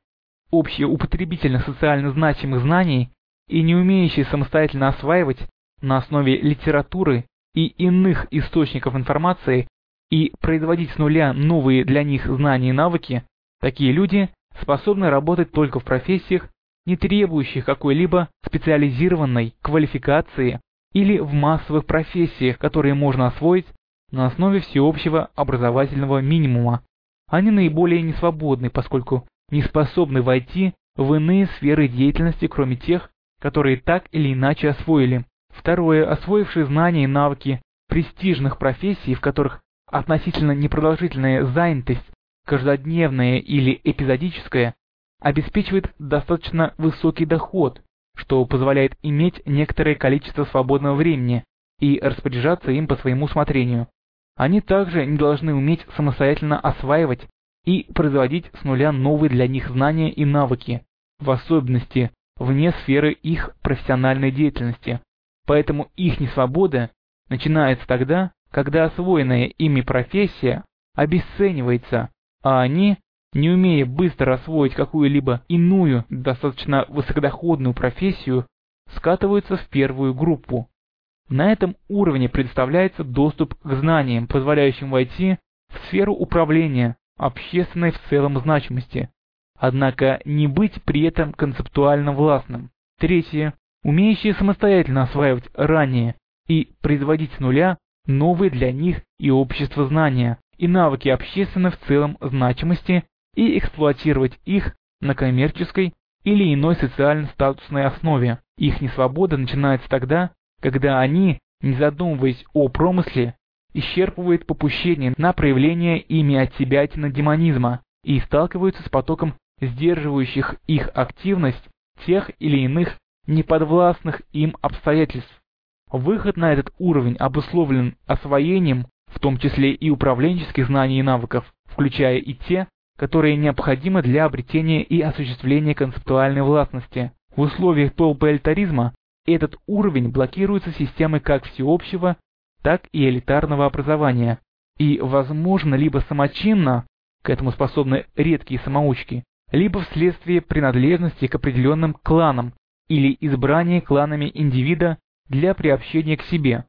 общеупотребительно-социально значимых знаний и не умеющие самостоятельно осваивать на основе литературы и иных источников информации и производить с нуля новые для них знания и навыки, такие люди способны работать только в профессиях, не требующих какой-либо специализированной квалификации или в массовых профессиях, которые можно освоить на основе всеобщего образовательного минимума. Они наиболее несвободны, поскольку не способны войти в иные сферы деятельности, кроме тех, которые так или иначе освоили. Второе. Освоившие знания и навыки престижных профессий, в которых относительно непродолжительная занятость, каждодневная или эпизодическая, обеспечивает достаточно высокий доход, что позволяет иметь некоторое количество свободного времени и распоряжаться им по своему усмотрению. Они также не должны уметь самостоятельно осваивать и производить с нуля новые для них знания и навыки, в особенности вне сферы их профессиональной деятельности. Поэтому их несвобода начинается тогда, когда освоенная ими профессия обесценивается, а они, не умея быстро освоить какую-либо иную, достаточно высокодоходную профессию, скатываются в первую группу. На этом уровне предоставляется доступ к знаниям, позволяющим войти в сферу управления, общественной в целом значимости, однако не быть при этом концептуально властным. Третье. Умеющие самостоятельно осваивать ранее и производить с нуля новые для них и общества знания и навыки общественно в целом значимости и эксплуатировать их на коммерческой или иной социально-статусной основе. Их несвобода начинается тогда, когда они, не задумываясь о промысле, исчерпывают попущение на проявление ими от себя демонизма и сталкиваются с потоком сдерживающих их активность тех или иных неподвластных им обстоятельств. Выход на этот уровень обусловлен освоением, в том числе и управленческих знаний и навыков, включая и те, которые необходимы для обретения и осуществления концептуальной властности. В условиях толпоэлитаризма этот уровень блокируется системой как всеобщего, так и элитарного образования, и, возможно, либо самочинно, к этому способны редкие самоучки, либо вследствие принадлежности к определенным кланам или избрания кланами индивида для приобщения к себе.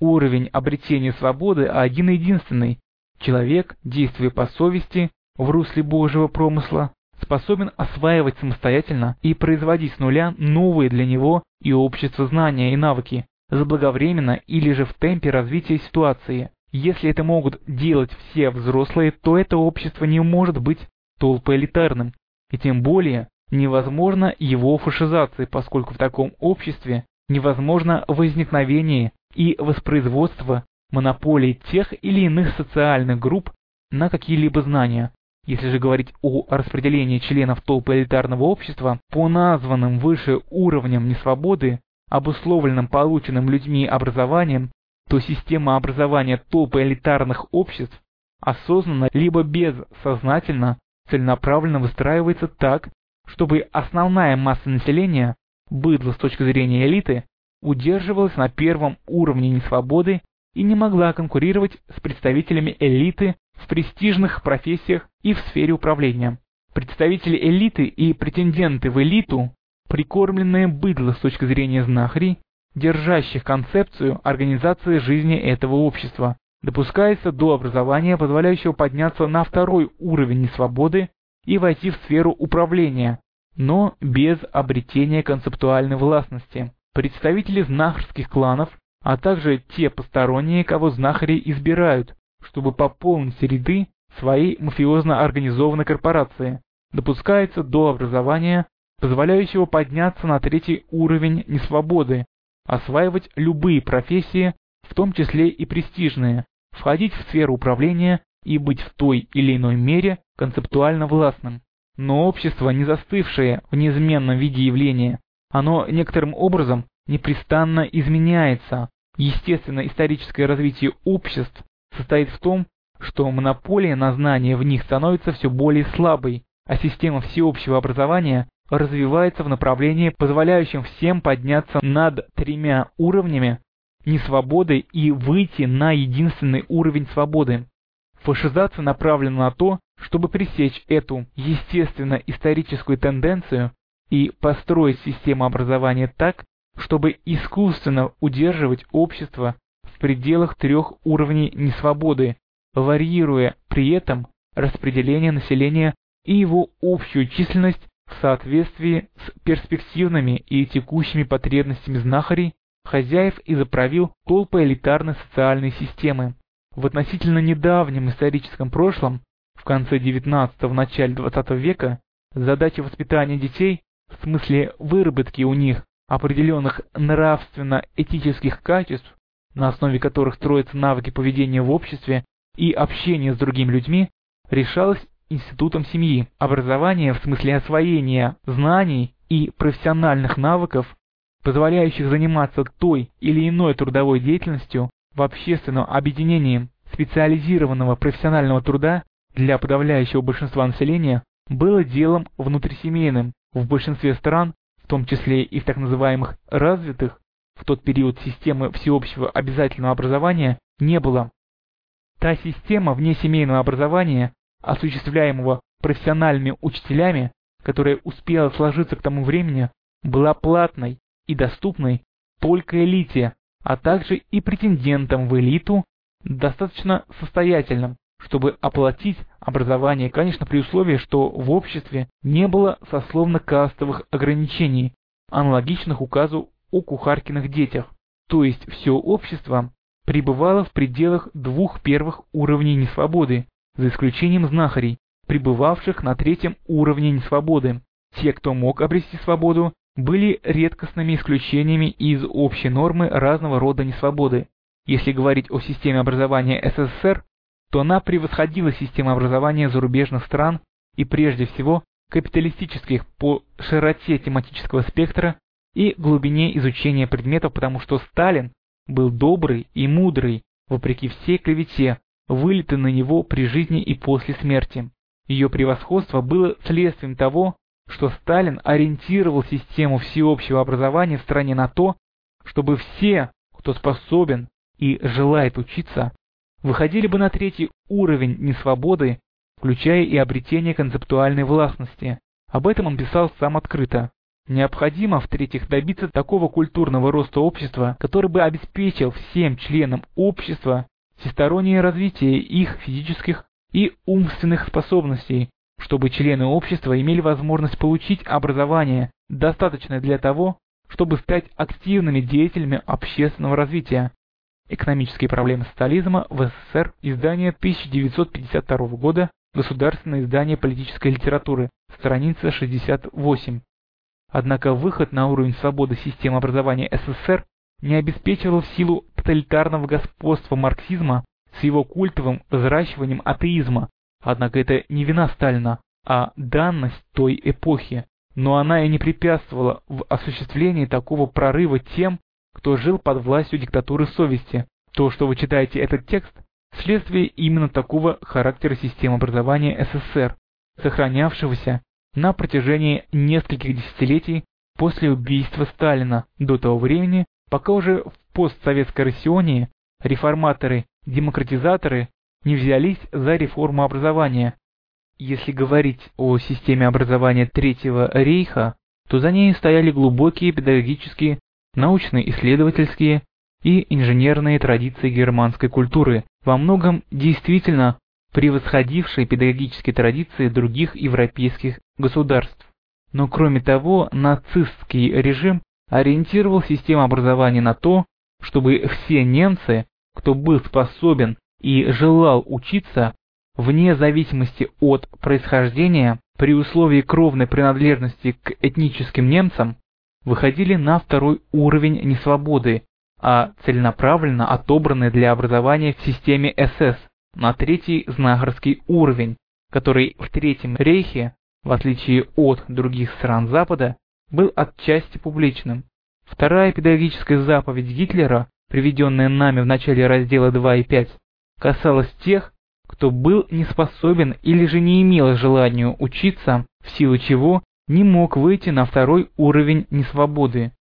Уровень обретения свободы один единственный. Человек, действуя по совести, в русле Божьего промысла, способен осваивать самостоятельно и производить с нуля новые для него и общества знания и навыки, заблаговременно или же в темпе развития ситуации. Если это могут делать все взрослые, то это общество не может быть толпоэлитарным, и тем более невозможно его фашизация, поскольку в таком обществе невозможно возникновение и воспроизводство монополий тех или иных социальных групп на какие-либо знания. Если же говорить о распределении членов толпы элитарного общества по названным выше уровням несвободы, обусловленным полученным людьми образованием, то система образования толпы элитарных обществ осознанно либо бессознательно целенаправленно выстраивается так, чтобы основная масса населения, быдло с точки зрения элиты, удерживалась на первом уровне несвободы и не могла конкурировать с представителями элиты в престижных профессиях и в сфере управления. Представители элиты и претенденты в элиту, прикормленное быдло с точки зрения знахарей, держащих концепцию организации жизни этого общества, допускается до образования, позволяющего подняться на второй уровень несвободы и войти в сферу управления, но без обретения концептуальной властности. Представители знахарских кланов, а также те посторонние, кого знахари избирают, чтобы пополнить ряды своей мафиозно организованной корпорации, допускается до образования, позволяющего подняться на третий уровень несвободы, осваивать любые профессии, в том числе и престижные, входить в сферу управления и быть в той или иной мере концептуально властным. Но общество, не застывшее в неизменном виде явления, оно некоторым образом непрестанно изменяется. Естественно, историческое развитие обществ состоит в том, что монополия на знания в них становится все более слабой, а система всеобщего образования развивается в направлении, позволяющем всем подняться над тремя уровнями несвободы и выйти на единственный уровень свободы. Фашизация направлена на то, чтобы пресечь эту естественно-историческую тенденцию и построить систему образования так, чтобы искусственно удерживать общество в пределах трех уровней несвободы, варьируя при этом распределение населения и его общую численность в соответствии с перспективными и текущими потребностями знахарей, хозяев и заправил толпы элитарной социальной системы. В относительно недавнем историческом прошлом, в конце XIX – начале XX века, задача воспитания детей, в смысле выработки у них определенных нравственно-этических качеств, на основе которых строятся навыки поведения в обществе и общения с другими людьми, решалась институтом семьи. Образование в смысле освоения знаний и профессиональных навыков, позволяющих заниматься той или иной трудовой деятельностью в общественном объединении специализированного профессионального труда для подавляющего большинства населения было делом внутрисемейным. В большинстве стран, в том числе и в так называемых развитых, в тот период системы всеобщего обязательного образования не было. Та система внесемейного образования, осуществляемого профессиональными учителями, которая успела сложиться к тому времени, была платной и доступной только элите, а также и претендентам в элиту, достаточно состоятельным, чтобы оплатить образование, конечно, при условии, что в обществе не было сословно-кастовых ограничений, аналогичных указу о кухаркиных детях. То есть все общество пребывало в пределах двух первых уровней несвободы, за исключением знахарей, пребывавших на третьем уровне несвободы. Те, кто мог обрести свободу, были редкостными исключениями из общей нормы разного рода несвободы. Если говорить о системе образования СССР, то она превосходила систему образования зарубежных стран и прежде всего капиталистических по широте тематического спектра и глубине изучения предметов, потому что Сталин был добрый и мудрый, вопреки всей клевете, вылитой на него при жизни и после смерти. Ее превосходство было следствием того, что Сталин ориентировал систему всеобщего образования в стране на то, чтобы все, кто способен и желает учиться, выходили бы на третий уровень несвободы, включая и обретение концептуальной властности. Об этом он писал сам открыто. Необходимо, в-третьих, добиться такого культурного роста общества, который бы обеспечил всем членам общества всестороннее развитие их физических и умственных способностей, чтобы члены общества имели возможность получить образование, достаточное для того, чтобы стать активными деятелями общественного развития. Экономические проблемы социализма в СССР, издание 1952 года, Государственное издание политической литературы, страница 68. Однако выход на уровень свободы системы образования СССР не обеспечивал в силу тоталитарного господства марксизма с его культовым взращиванием атеизма. Однако это не вина Сталина, а данность той эпохи. Но она и не препятствовала в осуществлении такого прорыва тем, кто жил под властью диктатуры совести. То, что вы читаете этот текст, следствие именно такого характера системы образования СССР. сохранявшегося на протяжении нескольких десятилетий после убийства Сталина до того времени, пока уже в постсоветской Россионии реформаторы-демократизаторы не взялись за реформу образования. Если говорить о системе образования Третьего рейха, то за ней стояли глубокие педагогические, научно-исследовательские и инженерные традиции германской культуры, во многом действительно превосходившие педагогические традиции других европейских государств. Но кроме того, нацистский режим ориентировал систему образования на то, чтобы все немцы, кто был способен и желал учиться, вне зависимости от происхождения, при условии кровной принадлежности к этническим немцам, выходили на второй уровень несвободы, а целенаправленно отобраны для образования в системе СС на третий знахарский уровень, который в Третьем рейхе, в отличие от других стран Запада, был отчасти публичным. Вторая педагогическая заповедь Гитлера, приведенная нами в начале раздела 2 и 5, касалась тех, кто был не способен или же не имел желания учиться, в силу чего не мог выйти на второй уровень несвободы.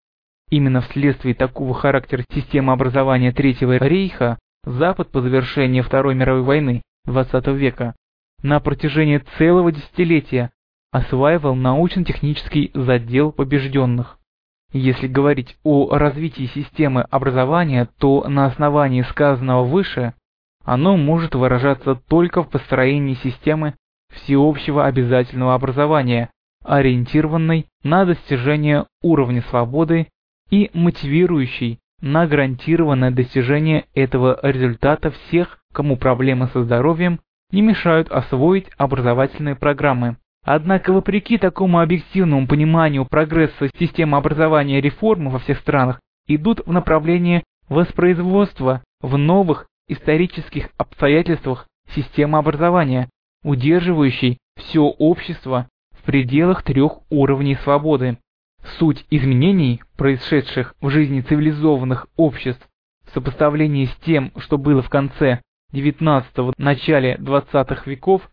Именно вследствие такого характера системы образования Третьего рейха Запад по завершении Второй мировой войны XX века на протяжении целого десятилетия осваивал научно-технический задел побежденных. Если говорить о развитии системы образования, то на основании сказанного выше оно может выражаться только в построении системы всеобщего обязательного образования, ориентированной на достижение уровня свободы и мотивирующей на гарантированное достижение этого результата всех, кому проблемы со здоровьем не мешают освоить образовательные программы. Однако вопреки такому объективному пониманию прогресса системы образования и реформы во всех странах идут в направлении воспроизводства в новых исторических обстоятельствах системы образования, удерживающей все общество в пределах трех уровней свободы. Суть изменений, происшедших в жизни цивилизованных обществ, в сопоставлении с тем, что было в конце XIX – начале XX веков,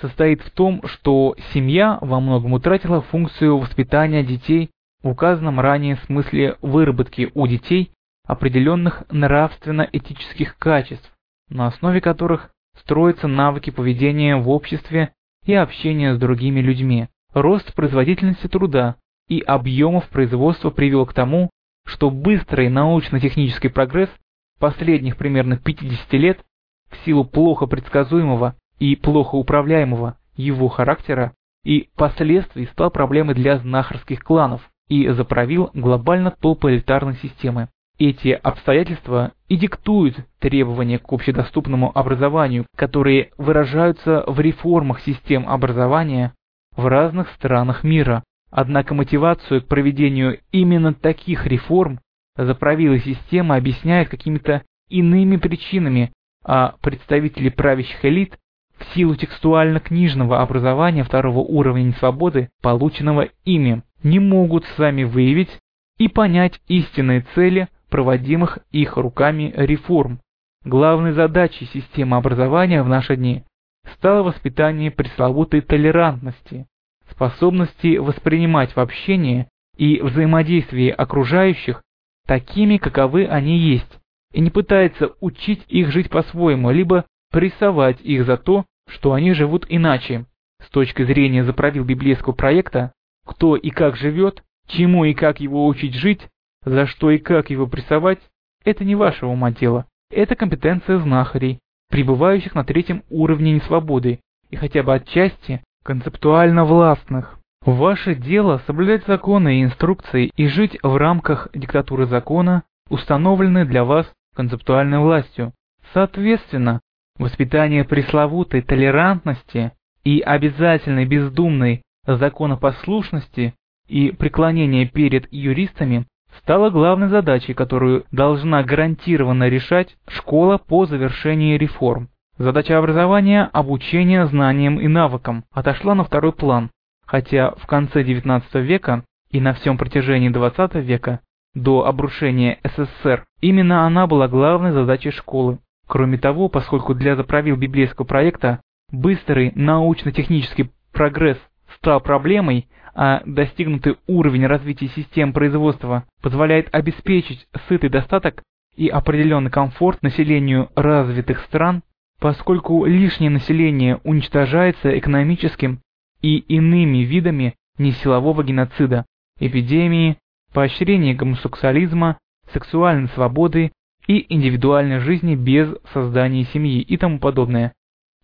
состоит в том, что семья во многом утратила функцию воспитания детей в указанном ранее смысле выработки у детей определенных нравственно-этических качеств, на основе которых строятся навыки поведения в обществе и общения с другими людьми. Рост производительности труда и объемов производства привел к тому, что быстрый научно-технический прогресс последних примерно 50 лет в силу плохо предсказуемого и плохо управляемого его характера и последствий стал проблемой для знахарских кланов и заправил глобально элитарной системы. Эти обстоятельства и диктуют требования к общедоступному образованию, которые выражаются в реформах систем образования в разных странах мира. Однако мотивацию к проведению именно таких реформ заправила система объясняет какими-то иными причинами, а представители правящих элит в силу текстуально-книжного образования второго уровня свободы, полученного ими, не могут сами выявить и понять истинные цели проводимых их руками реформ. Главной задачей системы образования в наши дни стало воспитание пресловутой толерантности, способности воспринимать в общении и взаимодействии окружающих такими, каковы они есть, и не пытается учить их жить по-своему, либо прессовать их за то, что они живут иначе. С точки зрения заправил библейского проекта, кто и как живет, чему и как его учить жить, за что и как его прессовать, это не вашего ума дело. Это компетенция знахарей, пребывающих на третьем уровне несвободы и хотя бы отчасти концептуально властных. Ваше дело соблюдать законы и инструкции и жить в рамках диктатуры закона, установленной для вас концептуальной властью. Соответственно, воспитание пресловутой толерантности и обязательной бездумной законопослушности и преклонение перед юристами стало главной задачей, которую должна гарантированно решать школа по завершении реформ. Задача образования – обучение знаниям и навыкам – отошла на второй план, хотя в конце XIX века и на всем протяжении XX века до обрушения СССР именно она была главной задачей школы. Кроме того, поскольку для заправил библейского проекта быстрый научно-технический прогресс стал проблемой, а достигнутый уровень развития систем производства позволяет обеспечить сытый достаток и определенный комфорт населению развитых стран, поскольку лишнее население уничтожается экономическим и иными видами несилового геноцида, эпидемии, поощрения гомосексуализма, сексуальной свободы и индивидуальной жизни без создания семьи и тому подобное,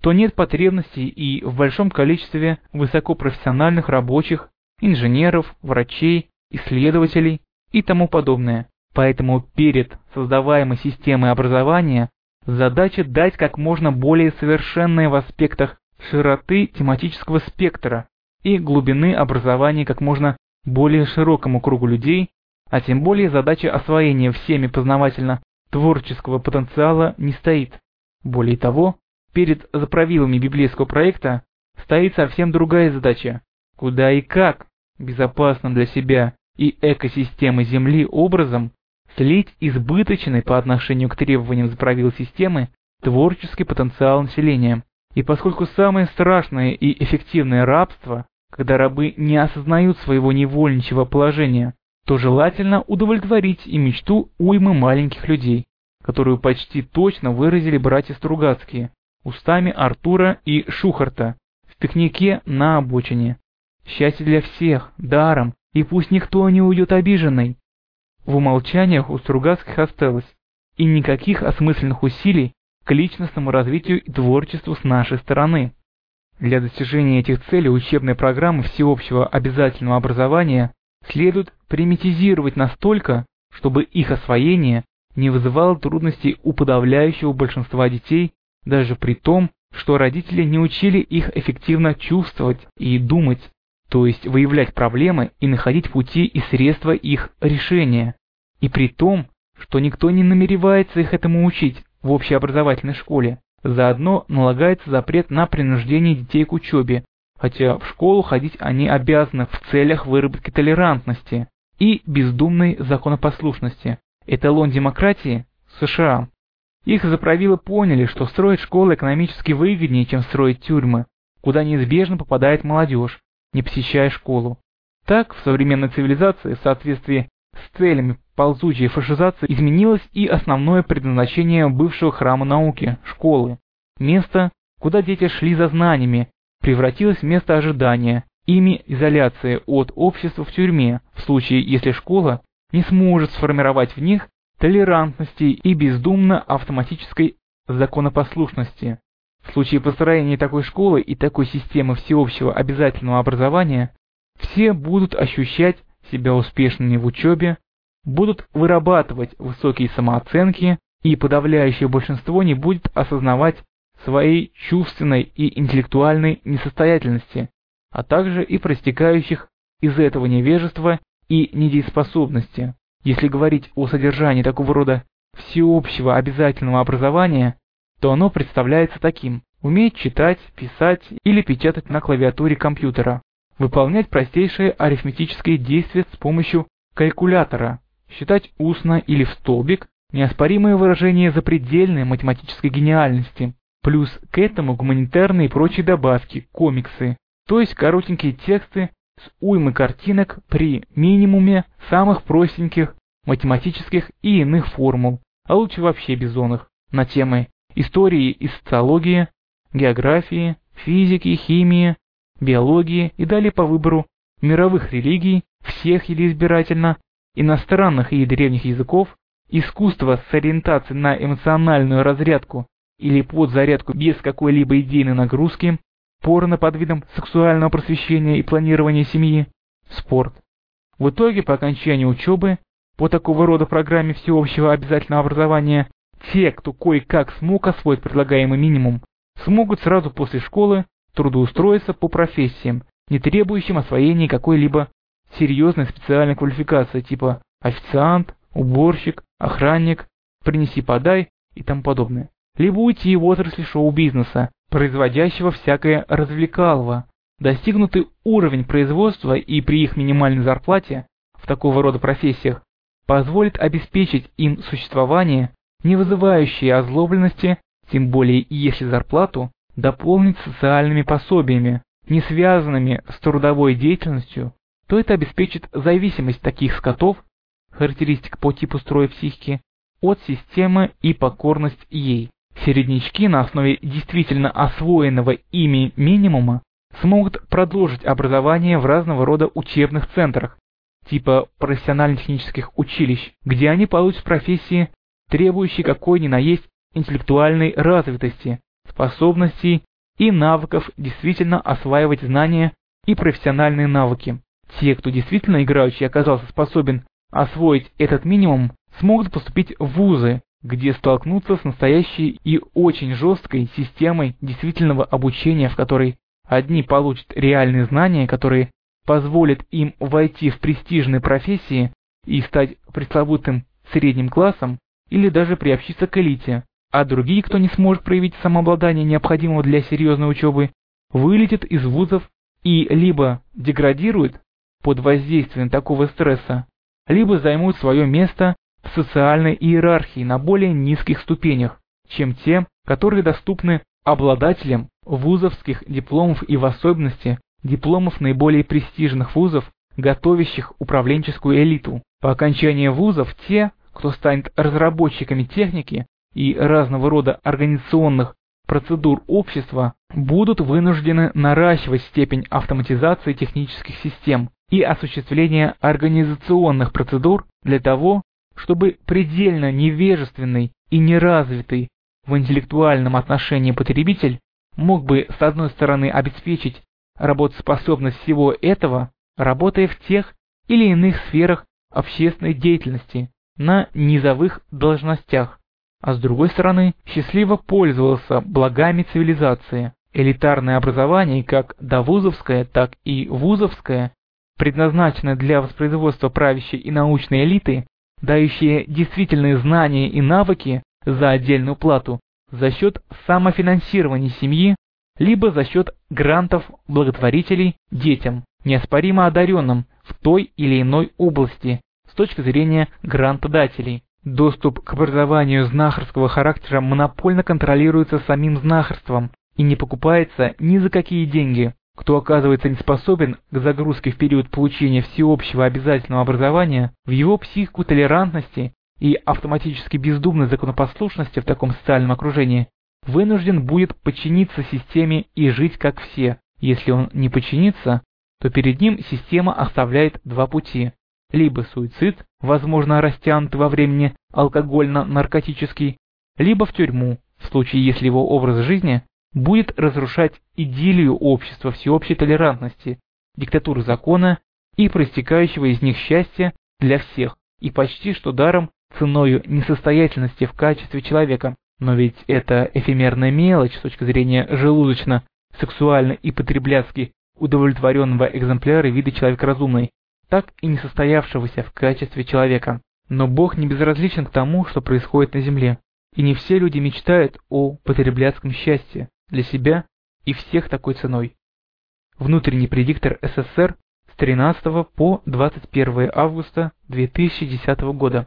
то нет потребности и в большом количестве высокопрофессиональных рабочих, инженеров, врачей, исследователей и тому подобное. Поэтому перед создаваемой системой образования задача дать как можно более совершенное в аспектах широты тематического спектра и глубины образования как можно более широкому кругу людей, а тем более задача освоения всеми познавательно-творческого потенциала не стоит. Более того, перед заправилами библейского проекта стоит совсем другая задача, куда и как безопасным для себя и экосистемы Земли образом слить избыточный по отношению к требованиям заправил системы творческий потенциал населения. И поскольку самое страшное и эффективное рабство, когда рабы не осознают своего невольничьего положения, то желательно удовлетворить и мечту уймы маленьких людей, которую почти точно выразили братья Стругацкие, устами Артура и Шухарта в пикнике на обочине. Счастье для всех, даром, и пусть никто не уйдет обиженный. В умолчаниях у Стругацких осталось, и никаких осмысленных усилий к личностному развитию и творчеству с нашей стороны. Для достижения этих целей учебные программы всеобщего обязательного образования следует примитизировать настолько, чтобы их освоение не вызывало трудностей у подавляющего большинства детей, даже при том, что родители не учили их эффективно чувствовать и думать, то есть выявлять проблемы и находить пути и средства их решения. И при том, что никто не намеревается их этому учить в общеобразовательной школе. Заодно налагается запрет на принуждение детей к учебе, хотя в школу ходить они обязаны в целях выработки толерантности и бездумной законопослушности. Эталон демократии – США. Их заправилы поняли, что строить школы экономически выгоднее, чем строить тюрьмы, куда неизбежно попадает молодежь, не посещая школу. Так, в современной цивилизации в соответствии с целями ползучей фашизации изменилось и основное предназначение бывшего храма науки – школы. Место, куда дети шли за знаниями, превратилось в место ожидания, ими изоляции от общества в тюрьме, в случае, если школа не сможет сформировать в них толерантности и бездумно автоматической законопослушности. В случае построения такой школы и такой системы всеобщего обязательного образования, все будут ощущать себя успешными в учебе, будут вырабатывать высокие самооценки, и подавляющее большинство не будет осознавать своей чувственной и интеллектуальной несостоятельности, а также и проистекающих из этого невежества и недееспособности. Если говорить о содержании такого рода всеобщего обязательного образования, то оно представляется таким. Уметь читать, писать или печатать на клавиатуре компьютера. Выполнять простейшие арифметические действия с помощью калькулятора. Считать устно или в столбик неоспоримое выражение запредельной математической гениальности. Плюс к этому гуманитарные и прочие добавки, комиксы, то есть коротенькие тексты с уймой картинок при минимуме самых простеньких математических и иных формул, а лучше вообще бизонных, на темы истории и социологии, географии, физики, химии, биологии и далее по выбору мировых религий, всех или избирательно, иностранных и древних языков, искусства с ориентацией на эмоциональную разрядку или подзарядку без какой-либо идейной нагрузки, порно под видом сексуального просвещения и планирования семьи, спорт. В итоге, по окончании учебы, по такого рода программе всеобщего обязательного образования, те, кто кое-как смог освоить предлагаемый минимум, смогут сразу после школы трудоустроиться по профессиям, не требующим освоения какой-либо серьезной специальной квалификации типа официант, уборщик, охранник, принеси-подай и тому подобное. Либо уйти в отрасли шоу-бизнеса, производящего всякое развлекалово. Достигнутый уровень производства и при их минимальной зарплате в такого рода профессиях позволит обеспечить им существование, не вызывающее озлобленности, тем более если зарплату дополнить социальными пособиями, не связанными с трудовой деятельностью, то это обеспечит зависимость таких скотов, характеристик по типу строя психики, от системы и покорность ей. Середнячки на основе действительно освоенного ими минимума смогут продолжить образование в разного рода учебных центрах, типа профессионально-технических училищ, где они получат профессии, требующие какой ни на есть интеллектуальной развитости, способностей и навыков действительно осваивать знания и профессиональные навыки. Те, кто действительно играющий оказался способен освоить этот минимум, смогут поступить в вузы, где столкнутся с настоящей и очень жесткой системой действительного обучения, в которой одни получат реальные знания, которые позволят им войти в престижные профессии и стать пресловутым средним классом или даже приобщиться к элите, а другие, кто не сможет проявить самообладание, необходимого для серьезной учебы, вылетят из вузов и либо деградируют под воздействием такого стресса, либо займут свое место в социальной иерархии на более низких ступенях, чем те, которые доступны обладателям вузовских дипломов и в особенности дипломов наиболее престижных вузов, готовящих управленческую элиту. По окончании вузов те, кто станет разработчиками техники и разного рода организационных процедур общества, будут вынуждены наращивать степень автоматизации технических систем и осуществления организационных процедур для того, чтобы предельно невежественный и неразвитый в интеллектуальном отношении потребитель мог бы с одной стороны обеспечить работоспособность всего этого, работая в тех или иных сферах общественной деятельности на низовых должностях, а с другой стороны счастливо пользовался благами цивилизации. Элитарное образование, как довузовское, так и вузовское, предназначенное для воспроизводства правящей и научной элиты, дающее действительные знания и навыки за отдельную плату за счет самофинансирования семьи, либо за счет грантов благотворителей детям, неоспоримо одаренным в той или иной области с точки зрения грантодателей. Доступ к образованию знахарского характера монопольно контролируется самим знахарством и не покупается ни за какие деньги. Кто оказывается не способен к загрузке в период получения всеобщего обязательного образования, в его психику толерантности и автоматически бездумной законопослушности в таком социальном окружении, вынужден будет подчиниться системе и жить как все. Если он не подчинится, то перед ним система оставляет два пути либо суицид, возможно растянутый во времени алкогольно-наркотический, либо в тюрьму, в случае если его образ жизни будет разрушать идиллию общества всеобщей толерантности, диктатуры закона и проистекающего из них счастья для всех, и почти что даром ценою несостоятельности в качестве человека. Но ведь это эфемерная мелочь с точки зрения желудочно, сексуально и потребляцки удовлетворенного экземпляра вида человека разумной, так и не состоявшегося в качестве человека. Но Бог не безразличен к тому, что происходит на земле, и не все люди мечтают о потребляцком счастье для себя и всех такой ценой. Внутренний предиктор СССР с 13 по 21 августа 2010 года.